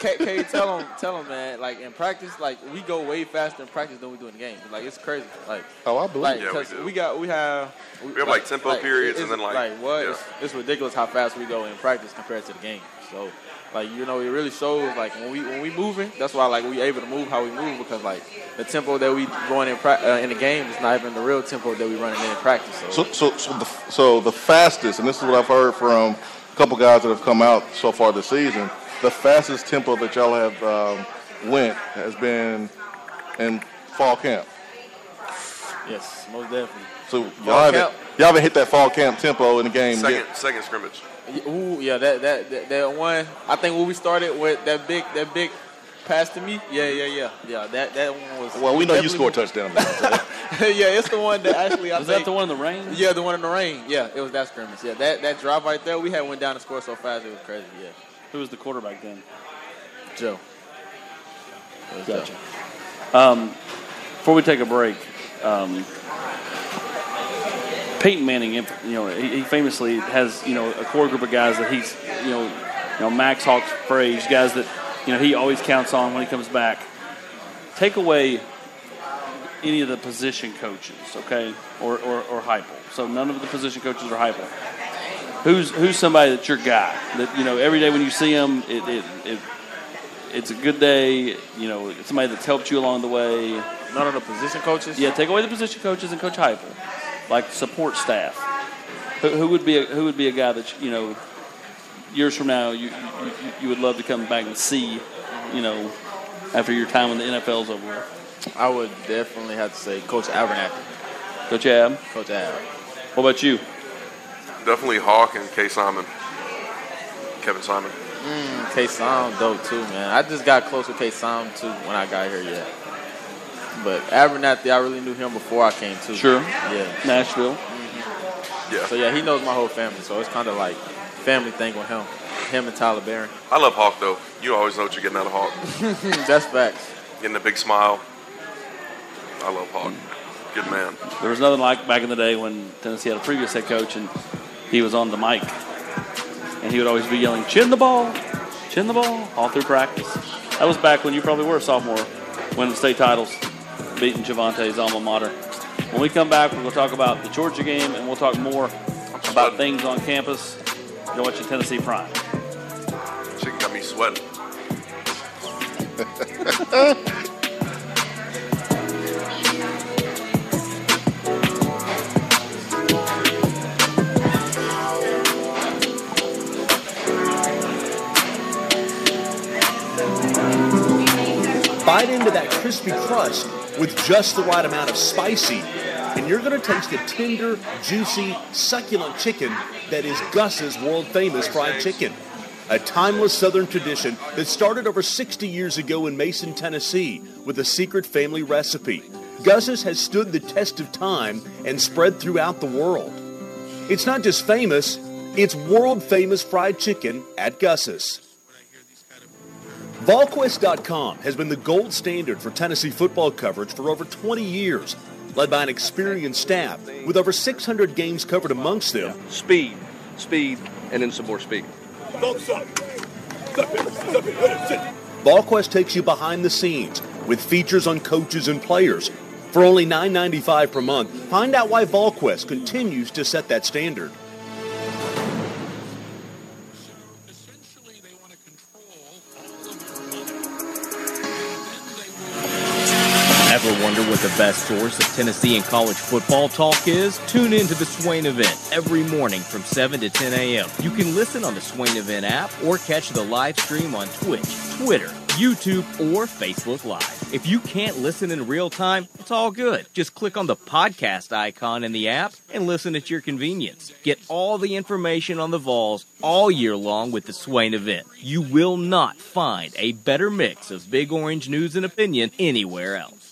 K, K, tell them, tell them, man. Like in practice, like we go way faster in practice than we do in the game. Like it's crazy. Like, Oh, I believe. like Yeah, we 'cause do. we got, we have, We have, like, tempo periods and then, like, like what? yeah. It's, it's ridiculous how fast we go in practice compared to the game. So, like you know, it really shows. Like when we when we moving, that's why like we able to move how we move because like the tempo that we going in pra- uh, in the game is not even the real tempo that we running in practice. So, So, so, so the so the fastest, and this is what I've heard from a couple guys that have come out so far this season. The fastest tempo that y'all have um, went has been in fall camp. yes, most definitely. So y'all haven't, y'all haven't hit that fall camp tempo in the game Second, yet. second scrimmage. Yeah, Ooh, yeah, that, that that that one. I think when we started with that big that big pass to me, yeah, yeah, yeah, yeah. That that one was. Well, we know you definitely- scored touchdown. now, so yeah, it's the one that actually I Was think. that the one in the rain? Yeah, the one in the rain. Yeah, it was that scrimmage. Yeah, that that drive right there. We had went down and scored so fast it was crazy. Yeah, Who was the quarterback then? Joe. Gotcha. Joe. Um, before we take a break, um, Peyton Manning, you know, he, famously has you know a core group of guys that he's you know, you know Max Hawks phrase guys that you know he always counts on when he comes back. Take away any of the position coaches, okay, or or, or Heupel. So none of the position coaches are Heupel. Who's who's somebody that's your guy that you know every day when you see him, it, it, it it's a good day. You know, it's somebody that's helped you along the way. None of the position coaches. Yeah, take away the position coaches and Coach Heupel, like support staff. Who, who would be a, who would be a guy that you know years from now you, you you would love to come back and see, you know, after your time in the NFL's over with? I would definitely have to say Coach Abernathy. Coach Ab, Coach Ab. what about you? Definitely Hawk and K. Simon. Kevin Simon. Mm, K. Sam dope too, man. I just got close with K. Sam too when I got here. Yeah. But Abernathy, I really knew him before I came to. Sure. Yeah. Nashville. Mm-hmm. Yeah. So yeah, he knows my whole family. So it's kind of like family thing with him. Him and Tyler Baron. I love Hawk though. You always know what you're getting out of Hawk. That's facts. Getting a big smile. I love Hawk. Good man. There was nothing like back in the day when Tennessee had a previous head coach and he was on the mic. And he would always be yelling, chin the ball, chin the ball, all through practice. That was back when you probably were a sophomore, winning the state titles, beating JaVonta's alma mater. When we come back, we're going to talk about the Georgia game and we'll talk more about things on campus. You're watching Tennessee Prime. Chicken got me sweating. Bite into that crispy crust with just the right amount of spicy, and you're going to taste a tender, juicy, succulent chicken that is Gus's world famous fried chicken. A timeless Southern tradition that started over 60 years ago in Mason, Tennessee, with a secret family recipe. Gus's has stood the test of time and spread throughout the world. It's not just famous, it's world famous fried chicken at Gus's. VolQuest.com has been the gold standard for Tennessee football coverage for over 20 years, led by an experienced staff with over 600 games covered amongst them. Speed, speed, and then some more speed. VolQuest takes you behind the scenes with features on coaches and players. For only $9.95 per month, find out why VolQuest continues to set that standard. Best source of Tennessee and college football talk is? Tune in to the Swain event every morning from 7 to 10 a.m. You can listen on the Swain event app or catch the live stream on Twitch, Twitter, YouTube, or Facebook Live. If you can't listen in real time, it's all good. Just click on the podcast icon in the app and listen at your convenience. Get all the information on the Vols all year long with the Swain event. You will not find a better mix of Big Orange news and opinion anywhere else.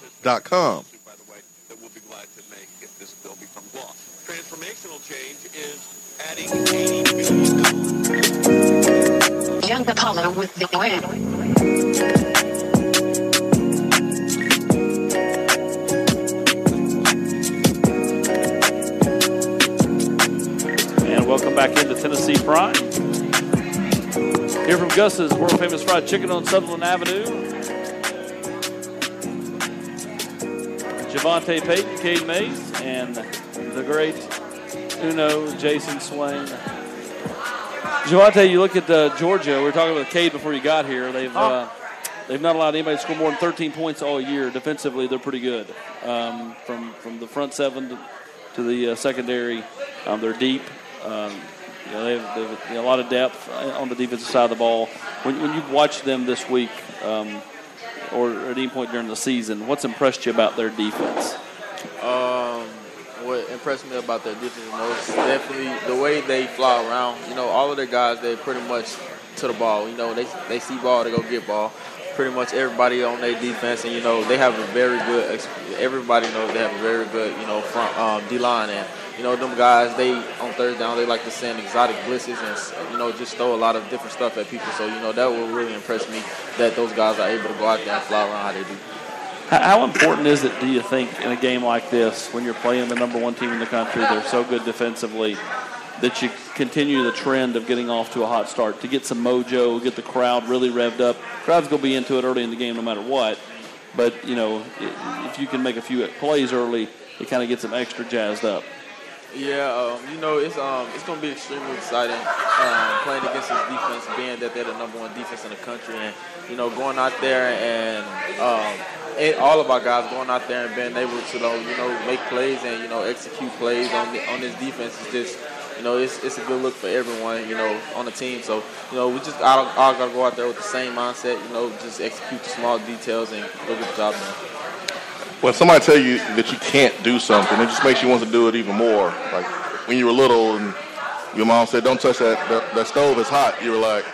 by the way, that we'll be glad to make if this bill becomes law. Transformational change is adding 80 billion Young Apollo with the win. And welcome back into Tennessee Prime. Here from Gus's world famous fried chicken on Sutherland Avenue. JaVonta Payton, Cade Mays, and the great Uno Jayson Swain. JaVonta, you look at uh, Georgia. We were talking about Cade before you got here. They've uh, they've not allowed anybody to score more than 13 points all year. Defensively, they're pretty good. Um, from from the front seven to, to the uh, secondary, um, they're deep. Um, you know, they have, they have a lot of depth on the defensive side of the ball. When, when you've watched them this week, um, or at any point during the season, what's impressed you about their defense? Um, what impressed me about their defense most definitely the way they fly around. You know, all of their guys, they're pretty much to the ball. You know, they they see ball, they go get ball. Pretty much everybody on their defense, and you know, they have a very good. Everybody knows they have a very good, you know, front um, D line, and you know, them guys. They on third down, they like to send exotic blitzes and you know just throw a lot of different stuff at people. So you know, that will really impress me that those guys are able to go out there and fly around how they do. How, important is it, do you think, in a game like this, when you're playing the number one team in the country, they're so good defensively, that you continue the trend of getting off to a hot start to get some mojo, get the crowd really revved up. Crowd's going to be into it early in the game no matter what. but you know, if you can make a few plays early, it kind of gets them extra jazzed up. Yeah, um, you know it's um, it's going to be extremely exciting um, playing against this defense, being that they're the number one defense in the country, and you know going out there and um, and all of our guys going out there and being able to you know make plays and you know execute plays on the, on this defense is just you know it's, it's a good look for everyone you know on the team. So you know we just all, all got to go out there with the same mindset, you know, just execute the small details and go get the job done. When somebody tell you that you can't do something, it just makes you want to do it even more. Like when you were little and your mom said, "Don't touch that. That, that stove is hot." You were like,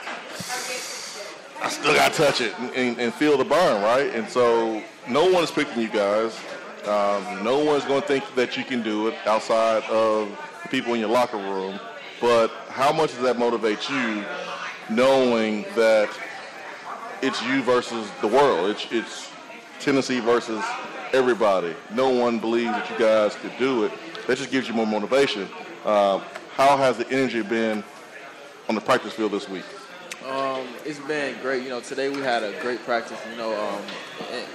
"I still got to touch it and, and, and feel the burn, right?" And so no one is picking you guys. Um, no one's going to think that you can do it outside of the people in your locker room. But how much does that motivate you, knowing that it's you versus the world? It's it's Tennessee versus everybody. No one believes that you guys could do it. That just gives you more motivation. Uh, how has the energy been on the practice field this week? Um, it's been great. You know, today we had a great practice. You know, um,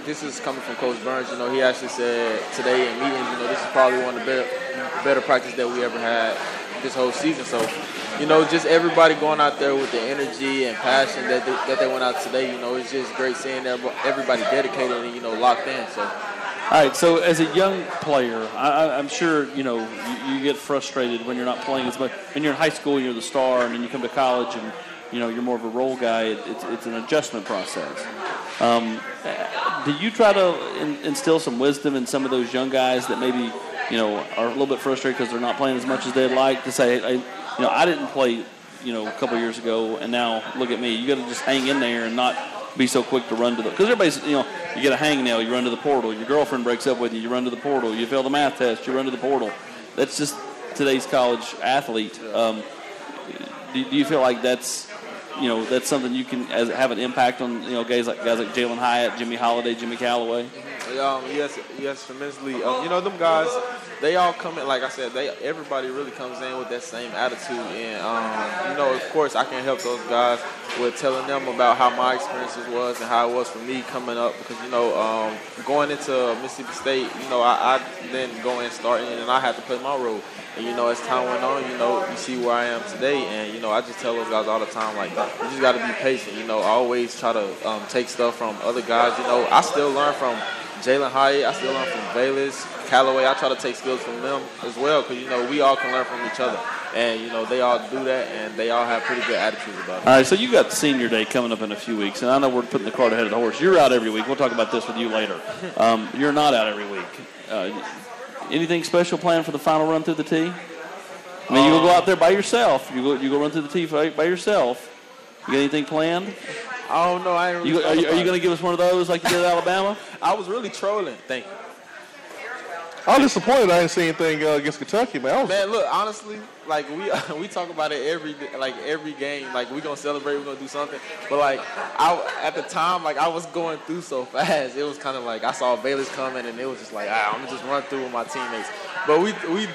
this is coming from Coach Burns. You know, he actually said today in meetings, you know, this is probably one of the better, better practice that we ever had this whole season. So, you know, just everybody going out there with the energy and passion that they, that they went out today. You know, it's just great seeing everybody dedicated and you know locked in. So. All right, so as a young player, I, I'm sure you know you, you get frustrated when you're not playing as much. When you're in high school, you're the star, and then you come to college, and you know you're more of a role guy. It, it's, it's an adjustment process. Um, do you try to in, instill some wisdom in some of those young guys that maybe you know are a little bit frustrated because they're not playing as much as they'd like to say, you know, I didn't play, you know, a couple years ago, and now look at me. You got to just hang in there and not be so quick to run to the because everybody's you know you get a hangnail, you run to the portal. Your girlfriend breaks up with you, you run to the portal. You fail the math test, you run to the portal. That's just today's college athlete. Um, do, do you feel like that's you know that's something you can as, have an impact on you know guys like guys like Jalin Hyatt, Jimmy Holiday, Jimmy Calloway? Um, yes, yes, tremendously. Um, you know, them guys, they all come in. Like I said, they everybody really comes in with that same attitude. And um, you know, of course, I can help those guys with telling them about how my experiences was and how it was for me coming up. Because you know, um, going into Mississippi State, you know, I, I didn't go in starting, and I had to play my role. And you know, as time went on, you know, you see where I am today, and you know, I just tell those guys all the time, like, you just got to be patient. You know, I always try to um, take stuff from other guys. You know, I still learn from Jalin Hyatt. I still learn from Bayless, Calloway. I try to take skills from them as well, because you know, we all can learn from each other, and you know, they all do that, and they all have pretty good attitudes about it. All right, so you got senior day coming up in a few weeks, and I know we're putting the cart ahead of the horse. You're out every week. We'll talk about this with you later. Um, you're not out every week. Uh, anything special planned for the final run through the tee? I mean, you go out there by yourself. You go, you go run through the tee by, by yourself. You got anything planned? I don't know. I ain't You, are you, are you going to give us one of those like you did Alabama? I was really trolling. Thank you. I'm disappointed I didn't see anything uh, against Kentucky, man. I was, Man, look, honestly, like we we talk about it every like every game. Like we gonna celebrate, we gonna do something. But like I at the time, like I was going through so fast, it was kind of like I saw Bayless coming, and it was just like, ah, I'm gonna just run through with my teammates. But we we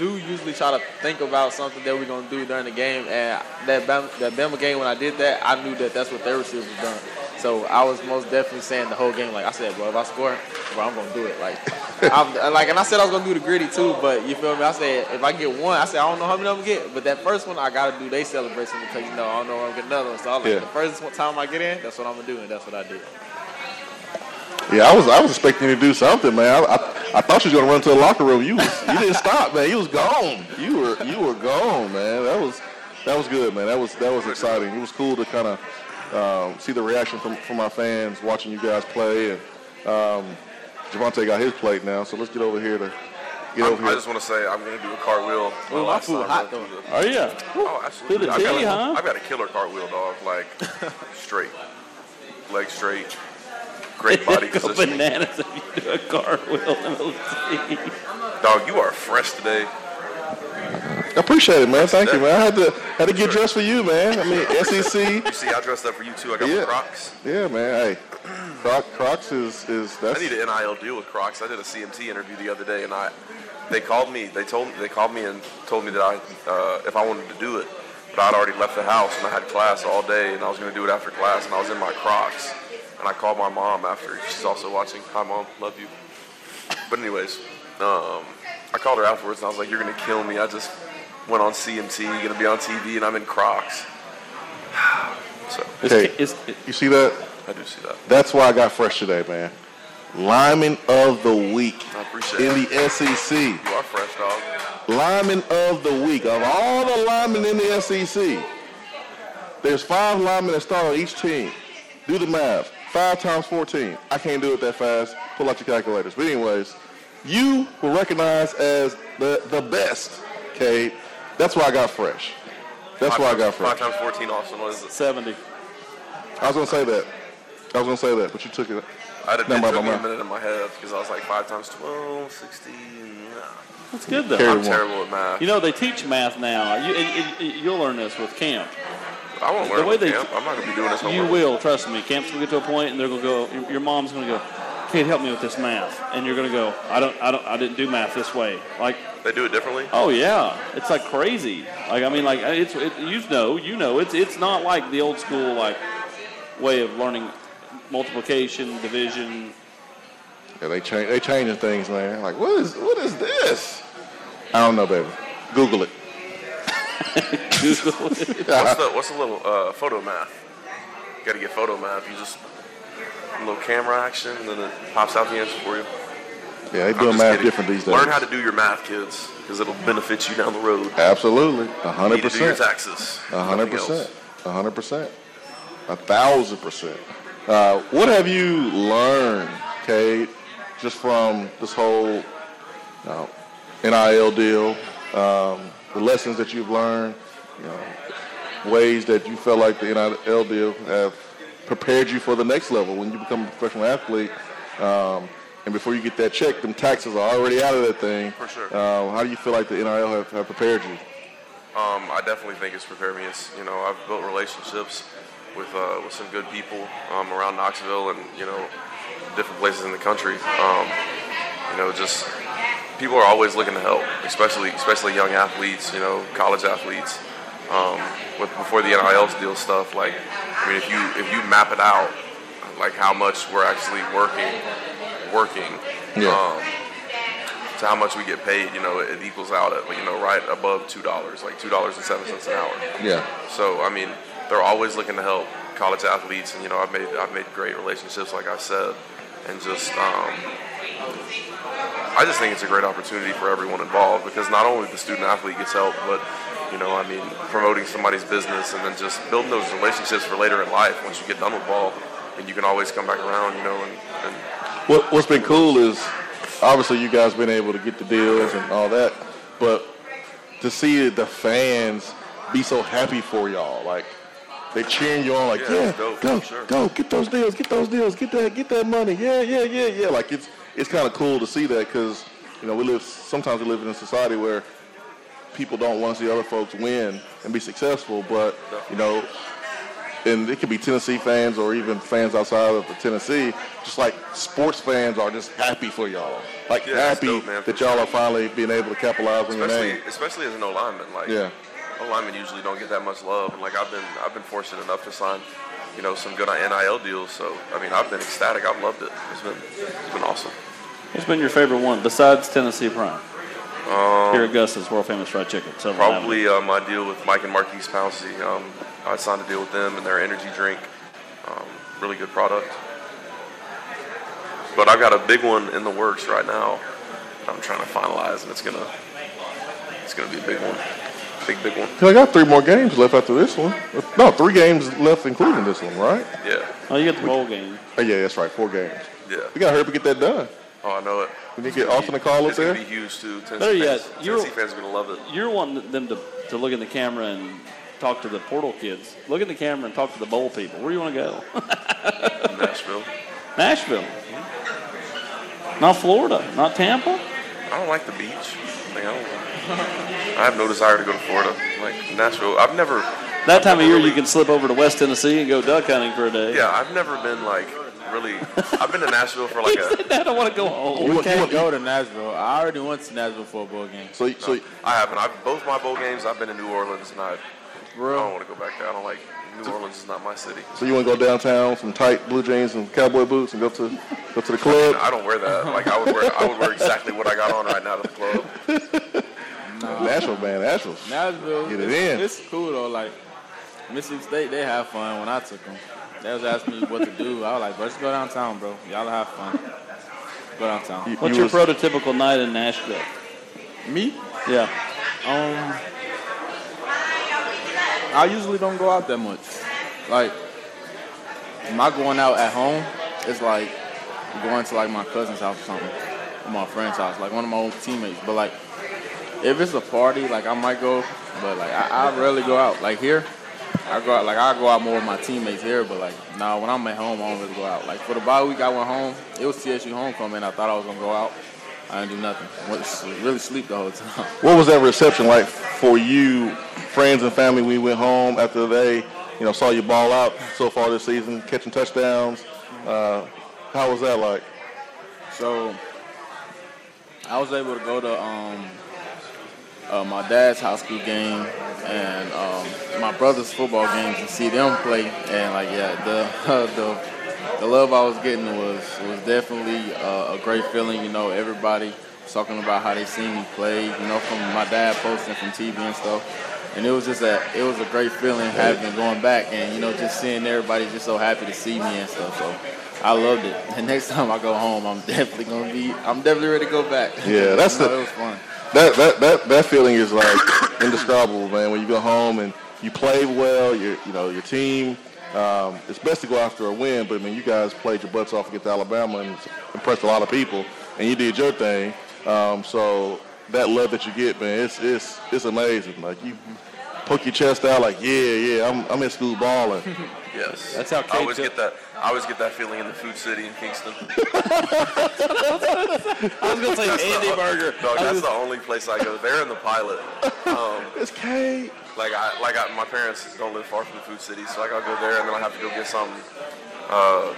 do usually try to think about something that we're gonna do during the game. And that Bama, that Bama game, when I did that, I knew that that's what their receivers done. So I was most definitely saying the whole game, like I said, bro, if I score, bro, I'm gonna do it. Like, I'm, like, and I said I was gonna do the gritty too, but you feel me? I said if I get one, I said I don't know how many I'm gonna get, but that first one I gotta do they celebration because you know I don't know I'm gonna get another one. So I was like, Yeah. the first time I get in, that's what I'm gonna do, and that's what I did. Yeah, I was I was expecting you to do something, man. I, I, I thought you was gonna run to the locker room. You was, you didn't stop, man. You was gone. You were you were gone, man. That was that was good, man. That was that was exciting. It was cool to kind of um, see the reaction from from our fans watching you guys play. And um, JaVonta got his plate now, so let's get over here to get I'm- over I here. I just want to say I'm going to do a cartwheel. Ooh, my last food hot, though. through Are you? Oh, absolutely. the I've got, a, huh? I've got a killer cartwheel, dog. Like straight, leg straight, great body Go positioning. bananas if you do a cartwheel in the tee. Dog, you are fresh today. I appreciate it, man. Thank you, man. I had to had to get dressed for you, man. I mean, SEC. You see, I dressed up for you too. I got Yeah. Crocs. Yeah, man. Hey, Croc, Crocs is is I need an NIL deal with Crocs. I did a CMT interview the other day, and I they called me. They told they called me and told me that I uh, if I wanted to do it, but I'd already left the house and I had class all day, and I was going to do it after class, and I was in my Crocs, and I called my mom after. She's also watching. Hi, mom, love you. But anyways, um, I called her afterwards, and I was like, "You're gonna kill me. I just went on CMT, You're gonna be on TV, and I'm in Crocs." So Okay, you see that? I do see that. That's why I got fresh today, man. Lineman of the week I appreciate in it. the SEC. You are fresh, dog. Lineman of the week. Of all the linemen in the SEC, there's five linemen that start on each team. Do the math. Five times 14. I can't do it that fast. Pull out your calculators. But anyways, you were recognized as the, the best, Cade. That's why I got fresh. That's Five why I got fresh. Five times 14, Austin. What is it? 70. I was going to say that. I was going to say that, but you took it. I had it, Never it took my me a minute in my head because I was like five times 12, 16. Nah. That's good though. Carry I'm one. terrible at math. You know they teach math now. You, and, and you'll learn this with camp. I won't the way they- camp. I'm not gonna be doing this You will, trust me. Camp's gonna get to a point, and they're gonna go. Your, your mom's gonna go. Cade, help me with this math, and you're gonna go. I don't, I don't, I didn't do math this way. Like, They do it differently. oh yeah, it's like crazy. Like, I mean, like it's, it, you know, you know, it's, it's not like the old school like way of learning multiplication, division. Yeah, they change. They changing things, man. Like, what is what is this? I don't know, baby. Google it. Google. What's the what's the little uh, photo math? You got to get photo math. You just a little camera action, and then it pops out the answer for you. Yeah, they doing math kidding. different these days. Learn how to do your math, kids, because it'll benefit you down the road. Absolutely, a hundred to do your percent. taxes. A hundred percent. A hundred percent. A thousand percent. Uh, what have you learned, Cade, just from this whole uh, NIL deal? Um, the lessons that you've learned, you know, ways that you felt like the NIL deal have prepared you for the next level when you become a professional athlete. Um, and before you get that check, them taxes are already out of that thing. For sure. Uh, how do you feel like the NIL have, have prepared you? Um, I definitely think it's prepared me. It's, you know, I've built relationships with uh, with some good people um, around Knoxville and you know different places in the country. Um, you know, just people are always looking to help, especially especially young athletes. You know, college athletes. Um, with before the NIL deal stuff, like I mean, if you if you map it out, like how much we're actually working, working. Yeah. Um, to how much we get paid, you know, it equals out at you know right above two dollars, like two dollars and seven cents an hour. Yeah. So I mean, they're always looking to help college athletes, and you know, I've made I've made great relationships, like I said, and just um, I just think it's a great opportunity for everyone involved because not only the student athlete gets help, but you know, I mean, promoting somebody's business and then just building those relationships for later in life. Once you get done with ball, and you can always come back around, you know, and, and What, what's been cool is obviously you guys been able to get the deals and all that, but to see the fans be so happy for y'all, like they cheering you on, like Yeah, yeah, dope, go, sure. go, get those deals, get those deals, get that, get that money, yeah, yeah, yeah, yeah. Like it's it's kind of cool to see that because you know we live sometimes we live in a society where people don't want to see other folks win and be successful, but you know and it could be Tennessee fans or even fans outside of the Tennessee, just like sports fans are just happy for y'all. Like Yeah, happy dope, man, that y'all are finally being able to capitalize on your name. especially as an O lineman, like Yeah. O linemen usually don't get that much love, and like I've been I've been fortunate enough to sign, you know, some good NIL deals. So I mean, I've been ecstatic. I've loved it. It's been it's been awesome. What's been your favorite one besides Tennessee Prime? Here at Gus's World Famous Fried Chicken. Sutherland Probably uh, my deal with Mike and Maurkice Pouncey. Um, I signed a deal with them and their energy drink. Um, really good product. But I've got a big one in the works right now. I'm trying to finalize, and it's gonna it's gonna be a big one, big big one. I got three more games left after this one. No, three games left including this one, right? Yeah, Oh, you get the bowl game. Oh yeah, that's right, four games. yeah. We gotta hurry up and get that done. Oh, I know it. We need to get Austin a call up It's gonna there. be huge too. Tennessee Better yet, fans, you're- Tennessee fans are gonna love it. You're wanting them to, to look in the camera and talk to the portal kids. Look in the camera and talk to the bowl people. Where do you want to go? Nashville. Nashville. Not Florida. Not Tampa. I don't like the beach. Like, I, don't, I have no desire to go to Florida. Like Nashville, I've never. That time of year, really- you can slip over to West Tennessee and go duck hunting for a day. Yeah, I've never been like really. I've been to Nashville for like a. I don't want to go home. We you can't want- go to Nashville. I already went to Nashville for a bowl game. So, so I haven't. I've both my bowl games. I've been to New Orleans, and I, I don't want to go back there. I don't like New Orleans is not my city. So you want to go downtown, some tight blue jeans and cowboy boots, and go to go to the club? I don't wear that. Like I would wear, I would wear exactly what I got on right now to the club. Nashville, man, Nashville. Nashville, Get it it's, in. it's cool though. Like Mississippi State, they have fun when I took them. They was asking me what to do. I was like, bro, just go downtown, bro. Y'all have fun. Go downtown. You- What's you your was- prototypical night in Nashville? Me? Yeah. Um, I usually don't go out that much. Like, my going out at home, it's like going to like my cousin's house or something, or my friend's house, like one of my old teammates. But like, if it's a party, like I might go, but like I, I rarely go out. Like here, I go out, like I go out more with my teammates here, but like now when I'm at home, I don't really go out. Like for the bye week, I went home. It was TSU homecoming. I thought I was gonna go out. I didn't do nothing. Went to really sleep the whole time. What was that reception like for you, friends and family, We went home after they, you know, saw you ball out so far this season, catching touchdowns? Uh, how was that like? So I was able to go to um, uh, my dad's high school game and um, my brother's football games and see them play. And like, yeah, the the the love I was getting was was definitely uh, a great feeling. You know, everybody was talking about how they seen me play. You know, from my dad posting from TV and stuff. And it was just a it was a great feeling having going back and you know just seeing everybody just so happy to see me and stuff. So I loved it. And next time I go home, I'm definitely gonna be I'm definitely ready to go back. Yeah, that's the- it was fun. That that that that feeling is like indescribable, man. When you go home and you play well, your you know your team. Um, it's best to go after a win, but I mean, you guys played your butts off against Alabama and impressed a lot of people, and you did your thing. Um, so that love that you get, man, it's it's it's amazing. Like you poke your chest out, like yeah, yeah, I'm I'm in school balling. Yes. That's how I always took- get that. I always get that feeling in the food city in Kingston. I was gonna say Andy Burger. Dog, that's the only place I go. They're in the pilot. Um, it's Cade. Like I, like I, my parents don't live far from the food city, so like I'll go there and then I have to go get something uh,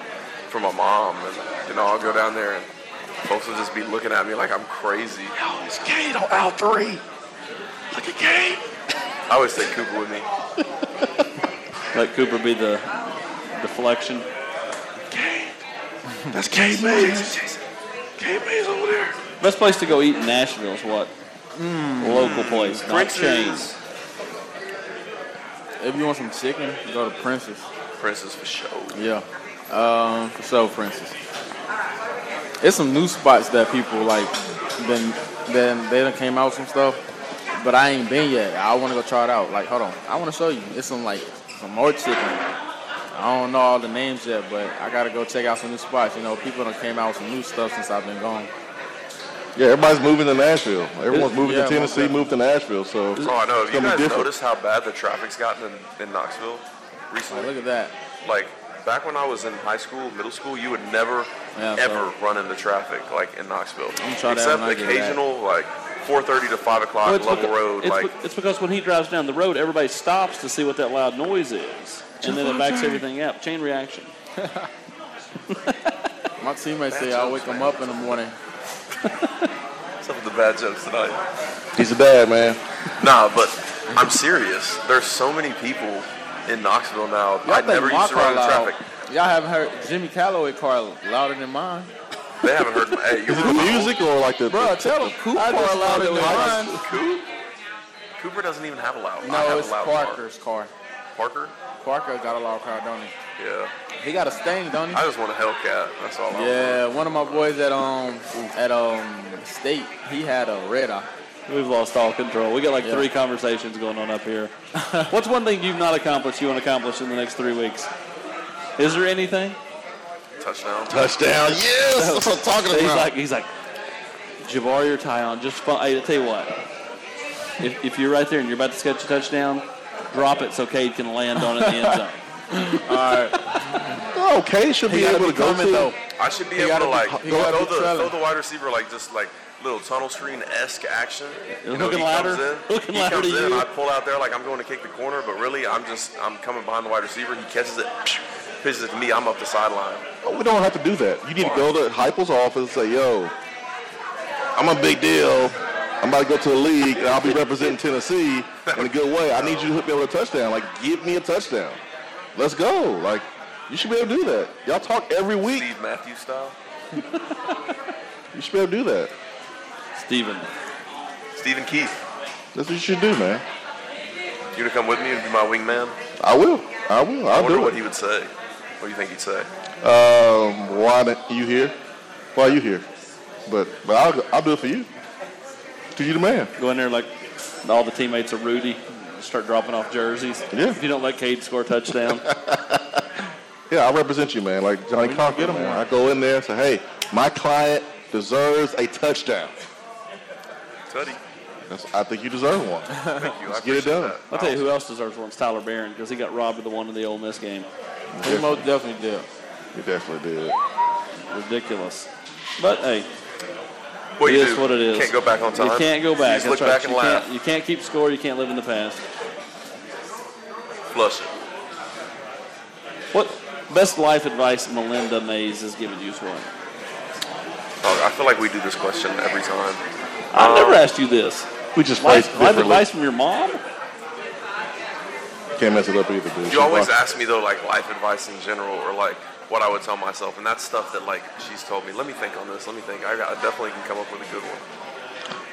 for my mom, and you know I'll go down there and folks will just be looking at me like I'm crazy. Yo, it's Cade on L three. Look at Cade. I always take Cooper with me. Let Cooper be the deflection. That's Cade Mays. Cade Mays over there. Best place to go eat in Nashville is what? Local place, not chains. If you want some chicken, go to Princess. Princess for sure. Yeah. Um, for sure, Princess. It's some new spots that people like. Then, then they done came out with some stuff, but I ain't been yet. I want to go try it out. Like, hold on, I want to show you. It's some like some more chicken. I don't know all the names yet, but I gotta go check out some new spots. You know, people done came out with some new stuff since I've been gone. Yeah, everybody's moving to Nashville. Everyone's moving yeah, to Tennessee, moved to Nashville. So Oh, I know. it's Have you gonna guys be different. noticed how bad the traffic's gotten in, in Knoxville Like, recently? Oh, look at that. Like back when I was in high school, middle school, you would never, Yeah, ever run into traffic like in Knoxville. gonna try Except when I get back. occasional, like 4:30 to 5 o'clock, Well, Level beca- Road. it's like be- it's because when he drives down the road, everybody stops to see what that loud noise is, and then it backs everything up. Chain reaction. My teammates say I wake them up in the morning. some of the bad jokes tonight. He's a dad, man. Nah, but I'm serious. There's so many people in Knoxville now. Y'all I never used to run in loud? traffic. Y'all haven't heard Jimmy Calloway car louder than mine. They haven't heard. My, hey, you Is it the music or like the? Bro, tell them Coop car louder than mine. Coop? Cooper doesn't even have a loud. I No, have it's a loud car. Parker's car. Parker? Parker got a loud car, don't he? Yeah. He got a stain, don't he? I just want a Hellcat. That's all. I want. Yeah, one of my boys at um at um state, he had a red eye. We've lost all control. We got like Yeah. three conversations going on up here. What's one thing you've not accomplished you want to accomplish in the next three weeks? Is there anything? Touchdown. Touchdown. Yes, that's what I'm talking He's about. He's like, he's like, Jabari or Tyon, just fun. Hey, I tell you what, if, if you're right there and you're about to sketch a touchdown, drop it so Cade can land on it in the end zone. All right. Oh, okay, should be He gotta able be to go coming to. though. I should be He able gotta to be- like he throw gotta the throw the wide receiver like just like little tunnel screen esque action. You know, Hooking he ladder? comes in, Hooking he ladder comes to in, you? I pull out there like I'm going to kick the corner, but really I'm just I'm coming behind the wide receiver. He catches it, pitches it to me. I'm up the sideline. Oh, we don't have to do that. You need to go to Heupel's office and say, "Yo, I'm a big deal. I'm about to go to the league, and I'll be representing Tennessee in a good way. I need you to hook me over a touchdown. Like, give me a touchdown." let's go. Like, you should be able to do that. Y'all talk every week. Steve Matthews style. You should be able to do that. Steven. Stephen Keith. That's what you should do, man. You gonna come with me and be my wingman? I will. I will. I I'll wonder do what it. he would say. What do you think he'd say? Um, why not you here? Why are you here? But but I'll I'll do it for you. Cause you the man. Go in there like all the teammates of Rudy. Start dropping off jerseys. Yeah. If you don't let Cade score a touchdown. Yeah, I represent you, man. Like Johnnie Cochran. man. I go in there and say, hey, my client deserves a touchdown. Teddy. That's, I think you deserve one. Thank you. I Let's get it appreciate done. that. I'll tell you who else deserves one. It's Tyler Baron because he got robbed of the one in the Ole Miss game. He most definitely did. You definitely did. Ridiculous. But hey, What it you is do? what it is. Can't go back on time. You can't go back. You just look That's back right. and you laugh. Can't, you can't keep score. You can't live in the past. Flush it. What best life advice Melinda Mays has given you is what? Oh, I feel like we do this question every time. I've um, never asked you this. We just Life, life advice from your mom? Can't mess it up either, dude. You always ask me though, like life advice in general, or like what I would tell myself, and that's stuff that like she's told me. Let me think on this. Let me think. I, got, I definitely can come up with a good one.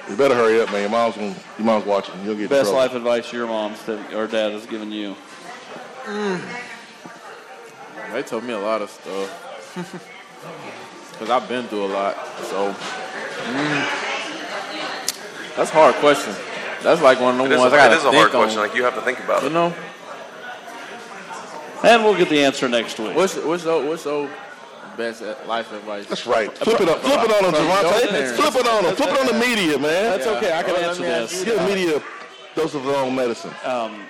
You better hurry up, man. Your mom's gonna, your mom's watching. You'll get in Best trouble. life advice your mom said- or dad has given you. They told me a lot of stuff. Because I've been through a lot. So, mm, that's a hard question. That's like one of the is, ones a, I it got is to a think hard question. on. Like you have to think about You it. know, And we'll get the answer next week. what's what's your, what's your best life advice? That's right. Flip it on, flip it on him, JaVonta. Flip it on him. Flip it on the media, man. That's okay. I can Well, answer me ask this. you Give the media dose of their own medicine. Um,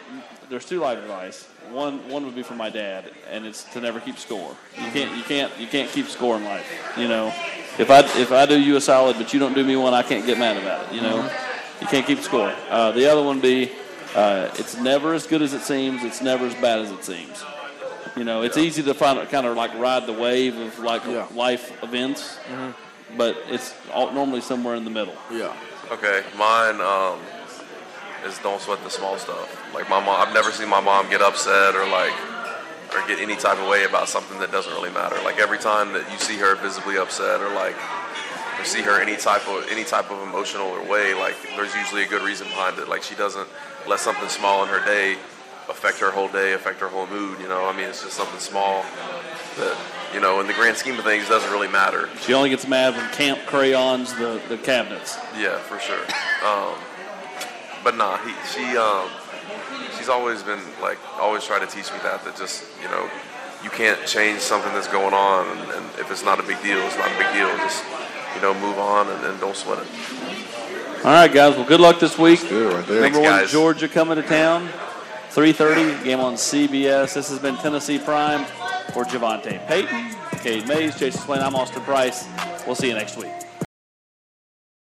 there's two life advice. One one would be from my dad, and it's to never keep score. You can't you can't you can't keep score in life. You know, if I if I do you a solid, but you don't do me one, I can't get mad about it. You know, you can't keep score. Uh, the other one be, uh, it's never as good as it seems. It's never as bad as it seems. You know, it's easy to find kind of like ride the wave of like Yeah. life events, but it's all, normally somewhere in the middle. Yeah. Okay, mine um, is don't sweat the small stuff. Like my mom, I've never seen my mom get upset or like or get any type of way about something that doesn't really matter. Like every time that you see her visibly upset or like or see her any type of any type of emotional or way, like there's usually a good reason behind it. Like she doesn't let something small in her day affect her whole day, affect her whole mood. You know, I mean, it's just something small that you know, in the grand scheme of things, doesn't really matter. She only gets mad when Camp crayons the, the cabinets. Yeah, for sure. Um, but nah, he, she, um, she's always been like, always tried to teach me that that just, you know, you can't change something that's going on, and, and if it's not a big deal, it's not a big deal. Just, you know, move on and, and don't sweat it. All right, guys. Well, good luck this week. Good right there. Thanks, Number one, guys. Georgia coming to town. 3:30 game on CBS. This has been Tennessee Prime for JaVonta Payton, Cade Mays, Jayson Swain. I'm Austin Price. We'll see you next week.